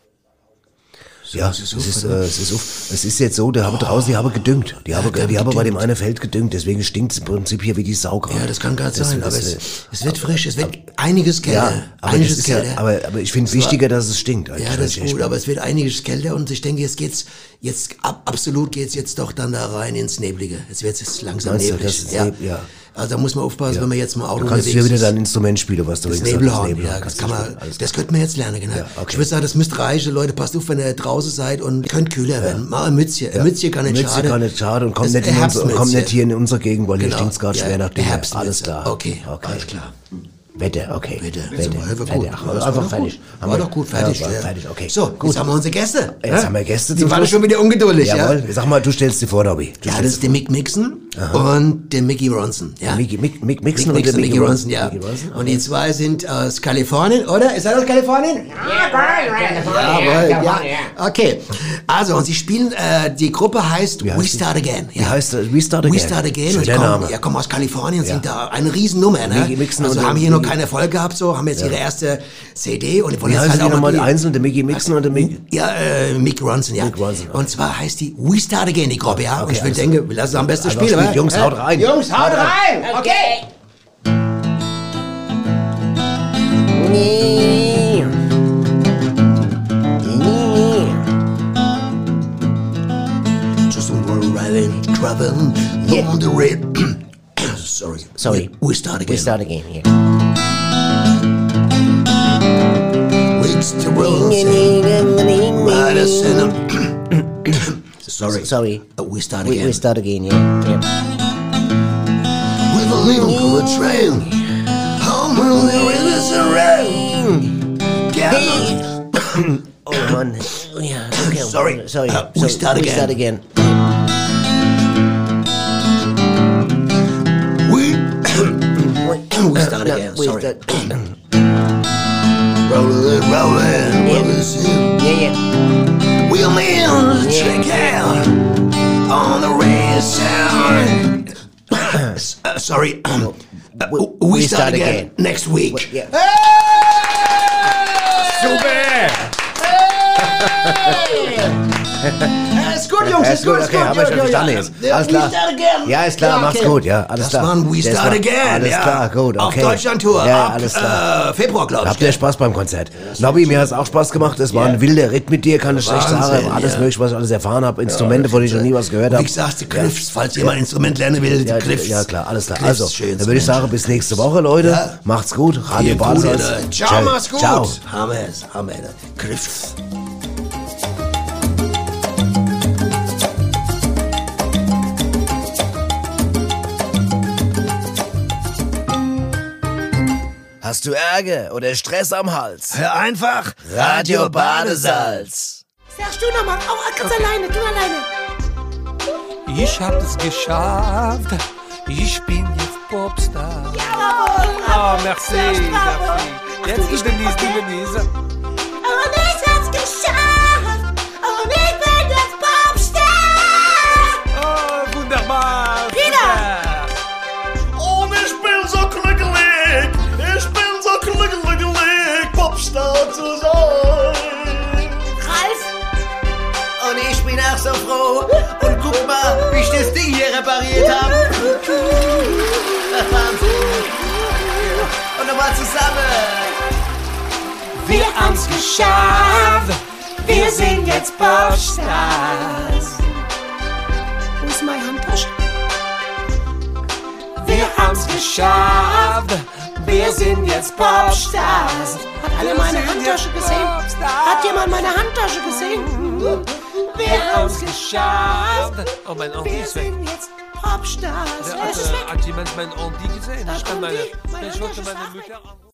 Ja, es ist, äh, es ist, auf- es ist jetzt so, die haben draußen, die haben gedüngt. Die haben, die haben bei dem einen Feld gedüngt, deswegen stinkt es im Prinzip hier wie die Sau gerade. Ja, das kann gerade sein, aber es, es wird frisch, es wird einiges kälter. Ja, aber, einiges ist ja, kälter. aber, aber ich finde es Es wichtiger, dass es stinkt. Ja, das ist gut, aber es wird einiges kälter und ich denke, jetzt geht's, jetzt ab, absolut geht's jetzt doch dann da rein ins Neblige. Jetzt wird's jetzt langsam Meinst du, neblig. das ist ja. Ja. Also da muss man aufpassen, Ja. wenn man jetzt mal Auto Du kannst unterwegs hier wieder dein Instrument spielen, was du Das Nebelhorn, Nebelhorn. ja, das kann man, das könnte man jetzt lernen, genau. okay. Ich würde sagen, das müsst reichen, Leute, passt auf, wenn ihr draußen seid und könnt kühler werden. Mal ein Mützchen, ein Mützchen kann nicht Mütze schaden. kann nicht schaden und kommt Das nicht, in unser, und kommt nicht hier in unsere Gegend, weil hier Genau. stinkt's gerade Ja, schwer nach dem. Herbstmütze. Alles klar. Okay, okay. alles klar. Wetter, okay. Wetter, Wetter, Wetter, gut. Ach, Ja, das war Einfach fertig. gut. Haben War wir- doch gut, fertig, Ja, ja. fertig, okay. So, jetzt haben wir unsere Gäste. Jetzt ja? haben wir Gäste Die waren schon wieder ungeduldig, Jawohl. ja? Sag mal, du stellst dir vor, Dobby. Du Ja, das ist der Mick Mixon und der Mickey Ronson. Ja. Mickey, Mick, Mick Mick Mixon und der und Mickey Ronson. Ronson, ja. Mickey Ronson, Und die zwei sind aus Kalifornien, oder? Ist er aus Kalifornien? Jawohl, ja. Okay. Also, und sie spielen, äh, die Gruppe heißt We heißt die? Start Again. Wie heißt das? We Start Again. We Start Again. Und kommen, Name. ja, kommen aus Kalifornien, Ja. sind da eine Riesennummer, ne? Mickey Mixon also und haben der- hier noch Mickey- keine Erfolg gehabt, so, haben jetzt ihre erste CD und wollen Wie jetzt heißen halt die auch nochmal die- einzeln? Der Mickey Mixon und der Mickey? ja, äh, Mick Ronson, ja. Mick Ronson, okay. Und zwar heißt die We Start Again, die Gruppe, ja. und ich will alles denken, wir lassen es am besten Einfach spielen, spielen. wa? Jungs, haut rein. Jungs, haut Haut rein. rein! Okay! Just arriving, traveling on the red. Sorry. Sorry. We, we start again. We start again here. Weeks to roll. Madison. Sorry. Sorry. Uh, we start again. we start again, yeah. yeah. With a little cool train. Home on the rivers around. Gather. Oh, man. Yeah, okay. Sorry. Sorry. Uh, we So, start We again. We start again. We. we start No, again. we Sorry. start- Rolling, rolling, rolling. Yeah, yeah. We'll in check out on the race sound. uh, sorry. Um, uh, we, we start, start again, again. next week. Yeah. Super! Ja, ist gut, Jungs, Ja, ist gut, ist okay, gut. ich ja, schon ja, Alles klar. Ja, ist klar, Ja, macht's okay. gut, ja, alles das klar. war ein We Das Start Again. Alles klar, gut, Auf okay. Deutschland-Tour. Ja, ab, alles klar. Äh, Februar, glaube ich. Habt ihr Spaß beim Konzert? Nobby, mir hat's auch Spaß gemacht. Es war ein wilder Ritt mit dir, kann ich schlecht sagen. Alles mögliche, was ich alles erfahren habe. Instrumente, von denen ich noch nie was gehört Wie habe. gesagt, die Cliffs, falls jemand ein Instrument lernen will, die Ja, Cliffs. ja, klar, alles klar. Also, dann würde ich sagen, bis nächste Woche, Leute. Macht's gut. Radio. Leute. Ciao, mach's gut. Ciao. Hammer, Hammer. Cliffs. Hast du Ärger oder Stress am Hals? Hör einfach Radio Badesalz. Sagst du nochmal, auch ganz alleine, du alleine. Ich hab es geschafft. Ich bin jetzt Popstar. Oh, merci, merci. Jetzt ist Denise, die Denise. Und Popstar zu sein. Ralf. Und ich bin auch so froh. Und guck mal, wie ich das Ding hier repariert habe. Und nochmal zusammen. Wir haben's geschafft. Wir sind jetzt Popstars. Wo ist meine Handtasche? Wir haben's geschafft. Wir sind jetzt Popstars. Hat alle meine Handtasche gesehen? Hat jemand meine Handtasche gesehen? Wir haben's geschafft. Oh, mein Wir ist weg. Popstars. Hat, äh, hat jemand mein Anti gesehen? Ich kann meine, ich wollte meine ist Mutter anrufen.